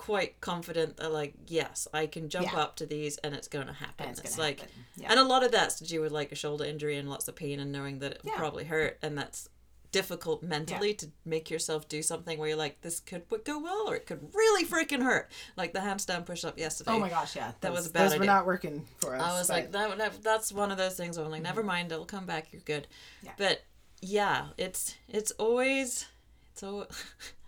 quite confident that like yes i can jump Yeah. up to these and it's going to happen and it's, it's, like happen. yeah and a lot of that's to do with like a shoulder injury and lots of pain and knowing that it Yeah. probably hurt and that's difficult mentally to make yourself do something where you're like this could go well or it could really freaking hurt like the handstand push up yesterday Oh my gosh, yeah. That was a bad Those were idea. not working for us. I was but- like, that, that, that's one of those things where I'm like, never mm-hmm. mind, it'll come back. You're good. But yeah, it's it's always it's all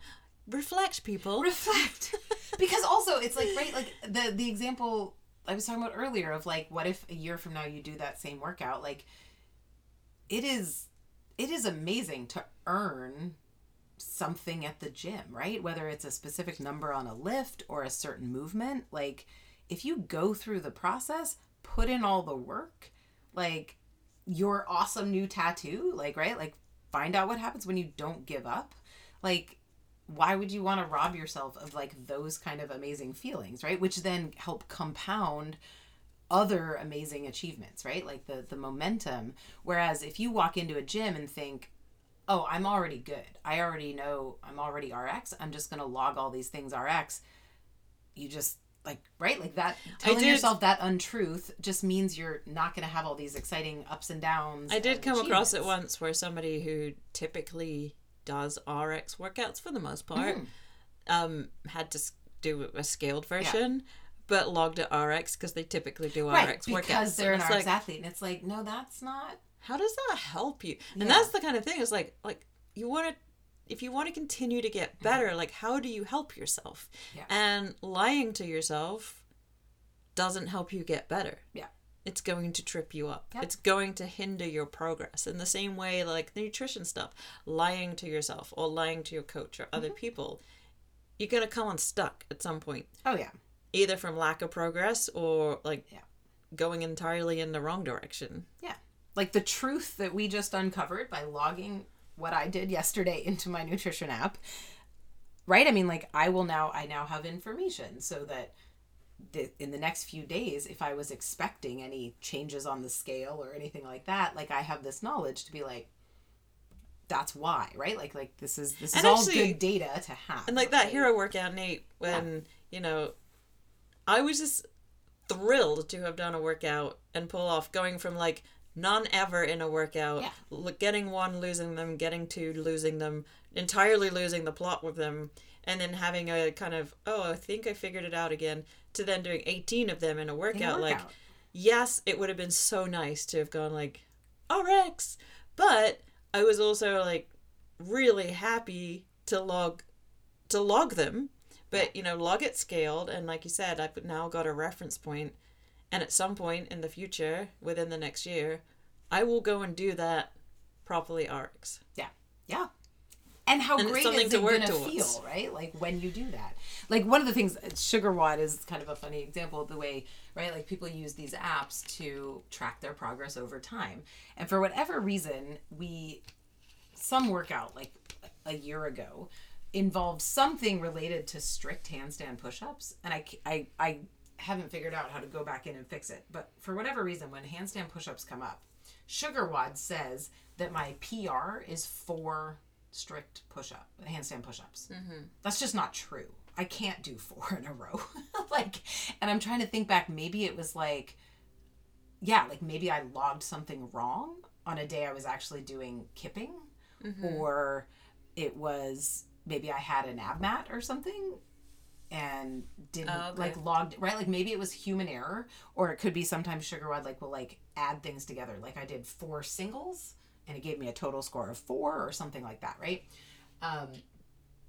reflect people. reflect. because also it's like right, like the the example I was talking about earlier of like, what if a year from now you do that same workout? Like, it is it is amazing to earn something at the gym, right? Whether it's a specific number on a lift or a certain movement, like if you go through the process, put in all the work, like your awesome new tattoo, like right? Like find out what happens when you don't give up. Like why would you want to rob yourself of like those kind of amazing feelings, right? Which then help compound other amazing achievements, right? Like the the momentum. Whereas if you walk into a gym and think, "Oh, I'm already good. I already know I'm already RX. I'm just going to log all these things RX." You just like right like that telling yourself that untruth just means you're not going to have all these exciting ups and downs I did come across it once where somebody who typically does RX workouts for the most part Mm. um, had to do a scaled version. But logged at RX because they typically do right RX workouts. because they're an RX like, athlete and it's like no that's not how does that help you and Yeah. that's the kind of thing it's like like you want to if you want to continue to get Mm-hmm. better like how do you help yourself Yeah. and lying to yourself doesn't help you get better Yeah. It's going to trip you up Yep. it's going to hinder your progress in the same way like the nutrition stuff lying to yourself or lying to your coach or Mm-hmm. other people you're going to come unstuck at some point oh yeah either from lack of progress or like Yeah. going entirely in the wrong direction Yeah. Like the truth that we just uncovered by logging what I did yesterday into my nutrition app. Right? I mean, like, I will now, I now have information so that in the next few days, if I was expecting any changes on the scale or anything like that, like, I have this knowledge to be like, that's why, right? Like, like this is this is And all good data to have. And like that right? hero workout, Nate, when, you know, I was just thrilled to have done a workout and pull off going from like none ever in a workout. Yeah. L- Getting one, losing them, getting two, losing them, entirely losing the plot with them, and then having a kind of, oh, I think I figured it out again, to then doing 18 of them in a workout. Like, workout. yes, it would have been so nice to have gone like, oh, RX. But I was also like really happy to log to log them. But you know, log it scaled and like you said, I've now got a reference point and at some point in the future, within the next year, I will go and do that properly RX. Yeah. Yeah. And how And it's great is to it work gonna feel, right? Like when you do that. Like one of the things, SugarWOD is kind of a funny example of the way, right? Like people use these apps to track their progress over time. And for whatever reason, we, some workout like a year ago involved something related to strict handstand push-ups. And I I I haven't figured out how to go back in and fix it. But for whatever reason, when handstand push-ups come up, SugarWOD says that my PR is four strict push-up handstand push-ups. Mm-hmm. That's just not true. I can't do four in a row. like, and I'm trying to think back. Maybe it was like, yeah, like maybe I logged something wrong on a day I was actually doing kipping, mm-hmm. or it was maybe I had an ab mat or something and didn't Oh, okay. like logged right like maybe it was human error or it could be sometimes SugarWOD like will like add things together like i did four singles and it gave me a total score of four or something like that right? Um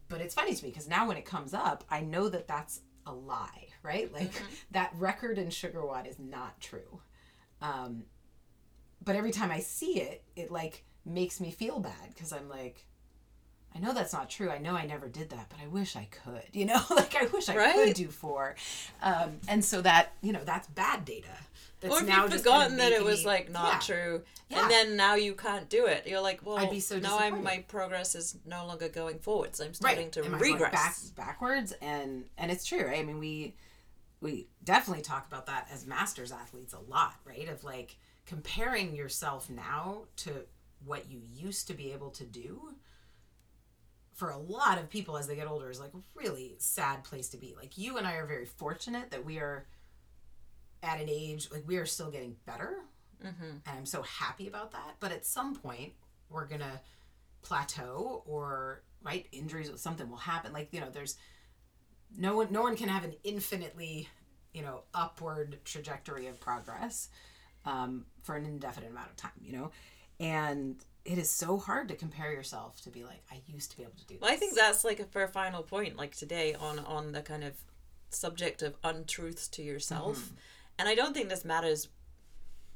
but it's funny to me because now when it comes up i know that that's a lie right? Like that record in SugarWOD is not true. Um but every time i see it it like makes me feel bad because i'm like I know that's not true. I know I never did that, but I wish I could. You know, like I wish I Right. could do four. Um, and so that you know that's bad data. That's or if now you've forgotten kind of that it was me- like not Yeah. true, Yeah. and then now you can't do it. You're like, well, I'd be so now I'm my progress is no longer going forwards. I'm starting to Am regress. back backwards, and and it's true, right? I mean, we we definitely talk about that as masters athletes a lot, right? Of like comparing yourself now to what you used to be able to do. For a lot of people as they get older is like a really sad place to be. Like you and I are very fortunate that we are at an age like we are still getting better, Mm-hmm. and I'm so happy about that. But at some point, we're gonna plateau or right injuries or something will happen like you know there's no one no one can have an infinitely you know upward trajectory of progress um, for an indefinite amount of time you know and it is so hard to compare yourself to be like i used to be able to do this Well, I think that's like a fair final point, like today on on the kind of subject of untruths to yourself, Mm-hmm. and I don't think this matters,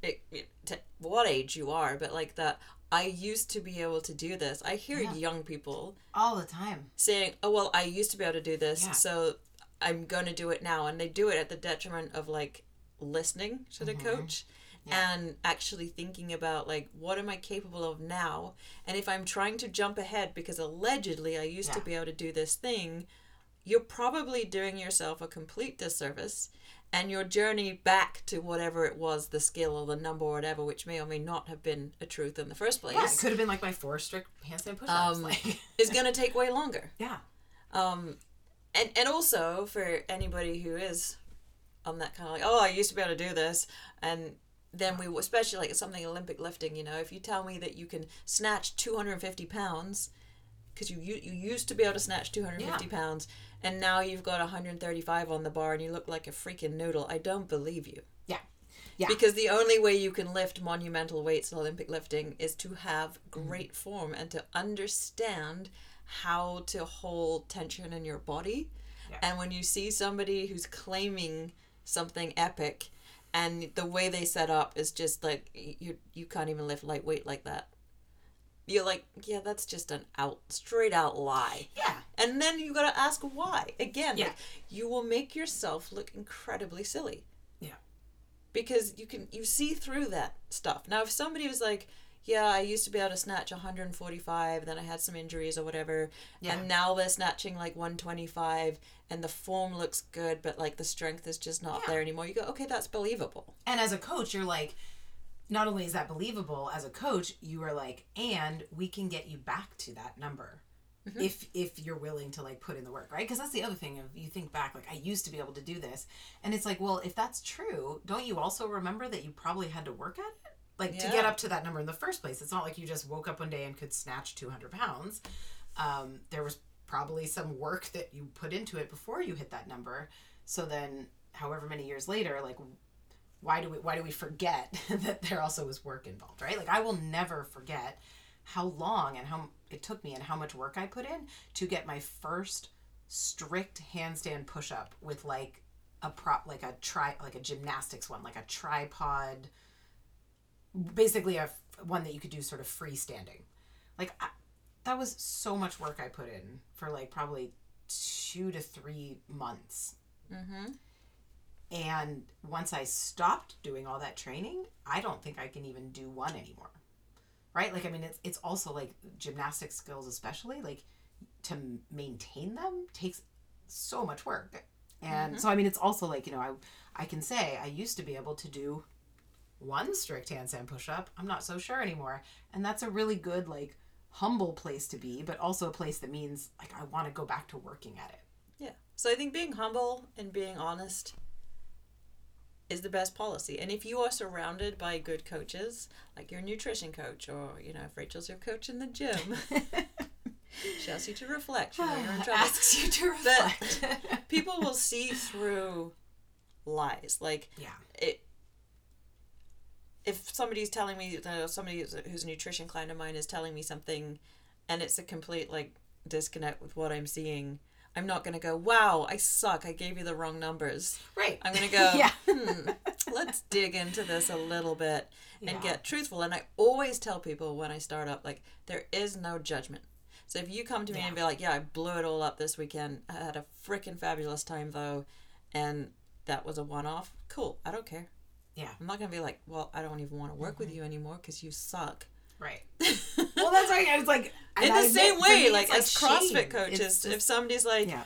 it, it, to what age you are, but like that. I used to be able to do this. I hear Yeah. young people all the time saying, "Oh well, I used to be able to do this, Yeah. so I'm going to do it now," and they do it at the detriment of like listening to the coach Mm-hmm. Yeah. and actually thinking about like what am I capable of now, and if I'm trying to jump ahead because allegedly I used to be able to do this thing, you're probably doing yourself a complete disservice. And your journey back to whatever it was, the skill or the number or whatever, which may or may not have been a truth in the first place, yeah it could have been like my four strict handstand push-ups Um, like is going to take way longer. yeah Um, and and also for anybody who is on that kind of like, oh, I used to be able to do this, and then we especially like something Olympic lifting. You know, if you tell me that you can snatch two hundred and fifty pounds, because you, you used to be able to snatch two hundred and fifty pounds, and now you've got one hundred and thirty five on the bar and you look like a freaking noodle. I don't believe you. yeah Yeah. Because the only way you can lift monumental weights in Olympic lifting is to have mm-hmm. great form and to understand how to hold tension in your body. Yeah. And when you see somebody who's claiming something epic and the way they set up is just like you you can't even lift lightweight like that. You're like, yeah, that's just an out straight out lie. yeah And then you got to ask why. Again, Yeah. like, you will make yourself look incredibly silly. Yeah. Because you can you see through that stuff. Now if somebody was like, yeah, I used to be able to snatch 145, then I had some injuries or whatever, Yeah. and now they're snatching like 125 and the form looks good, but like the strength is just not Yeah. there anymore. You go, okay, that's believable. And as a coach, you're like, not only is that believable as a coach, you are like, and we can get you back to that number if if you're willing to like put in the work, right? Because that's the other thing of you think back, like I used to be able to do this, and it's like, well, if that's true, don't you also remember that you probably had to work at it? like to get up to that number in the first place. It's not like you just woke up one day and could snatch 200 pounds. Um, there was probably some work that you put into it before you hit that number. So then, however many years later, like why do we why do we forget that there also was work involved, right? Like I will never forget how long and how it took me and how much work I put in to get my first strict handstand push up with like a prop like a tri like a gymnastics one like a tripod basically a one that you could do sort of freestanding like I, that was so much work i put in for like probably two to three months. Mm-hmm. and once i stopped doing all that training i don't think i can even do one anymore. Right? Like i mean it's, it's also like gymnastic skills especially like to maintain them takes so much work. And so i mean it's also like you know i i can say i used to be able to do one strict handstand push-up. I'm not so sure anymore. And that's a really good like humble place to be but also a place that means like i want to go back to working at it Yeah. So I think being humble and being honest is the best policy. And if you are surrounded by good coaches, like your nutrition coach, or you know, if Rachel's your coach in the gym, she asks you to reflect. You know, you're in trouble. asks you to reflect People will see through lies. Like yeah it. If somebody's telling me, uh, somebody who's a- who's a nutrition client of mine is telling me something, and it's a complete like disconnect with what I'm seeing, I'm not gonna go, "Wow, I suck. I gave you the wrong numbers." right I'm gonna go, yeah hmm, let's dig into this a little bit and Yeah. get truthful. And I always tell people when I start up, like, there is no judgment. So if you come to me Yeah. and be like, yeah, I blew it all up this weekend. I had a freaking fabulous time though, and that was a one off. Cool. I don't care. Yeah. I'm not gonna be like, well, I don't even want to work with you anymore because you suck. right well that's right it's like In the admit, same for way, me, like, it's as CrossFit shame. coaches, It's if somebody's like, yeah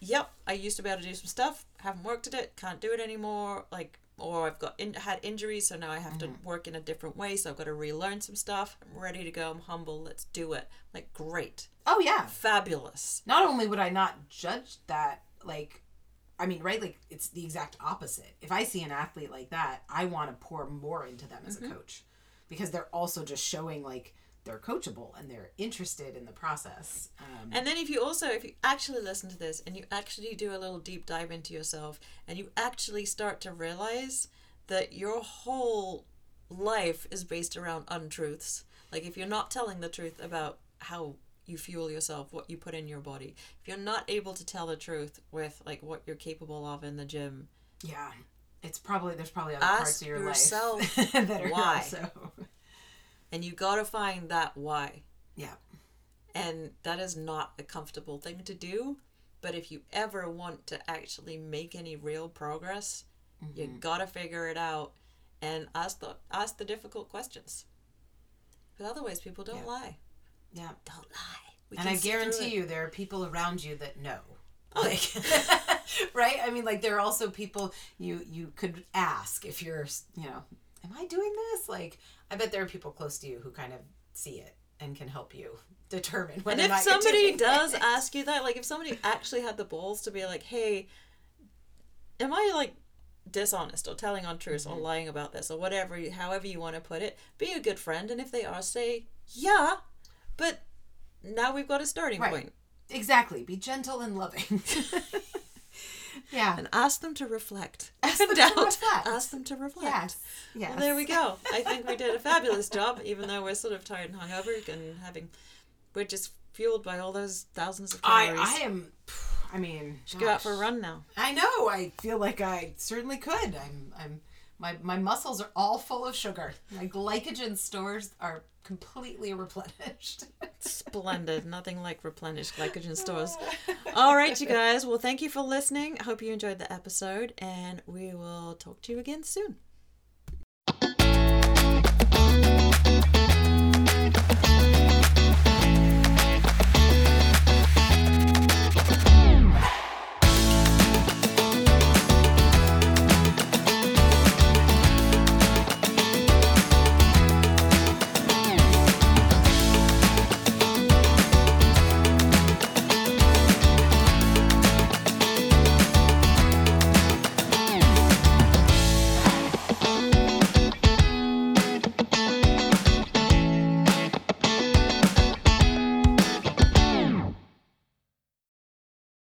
yep, I used to be able to do some stuff, haven't worked at it, can't do it anymore, like, or I've got in, had injuries, so now I have Mm-hmm. to work in a different way, so I've got to relearn some stuff. I'm ready to go. I'm humble. Let's do it. Like, great, oh yeah fabulous. not only would I not judge that, like, I mean, right? Like, it's the exact opposite. If I see an athlete like that, I want to pour more into them as a coach because they're also just showing, like, they're coachable and they're interested in the process. Um, And then if you also, if you actually listen to this and you actually do a little deep dive into yourself and you actually start to realize that your whole life is based around untruths. Like if you're not telling the truth about how you fuel yourself, what you put in your body, if you're not able to tell the truth with like what you're capable of in the gym, yeah. It's probably, there's probably other parts of your yourself life that are why. also. and you got to find that why. Yeah. And that is not a comfortable thing to do. But if you ever want to actually make any real progress, you Mm-hmm. gotta figure it out and ask the ask the difficult questions. But otherwise, people don't Yeah. lie. Yeah. Don't lie. We and I guarantee you, there are people around you that know. Oh, Like, right? I mean, like there are also people you you could ask if you're, you know, am I doing this? Like, I bet there are people close to you who kind of see it and can help you determine And if or not you're somebody does it. ask you that, like if somebody actually had the balls to be like, "Hey, am I like dishonest or telling untruths Mm-hmm. or lying about this or whatever, however you want to put it, be a good friend. And if they are, say, yeah, but now we've got a starting Right. point. exactly, be gentle and loving. yeah. And ask them to reflect. Ask them to reflect. Ask them to reflect. Yes. Yes. Well, there we go. I think we did a fabulous job, even though we're sort of tired and hungover and having, we're just fueled by all those thousands of calories. I I am. I mean, should Go out for a run now. I know. I feel like I certainly could. I'm. I'm. My my muscles are all full of sugar. My glycogen stores are completely replenished. Splendid. Nothing like replenished glycogen stores. All right, you guys. Well, thank you for listening. I hope you enjoyed the episode, and we will talk to you again soon.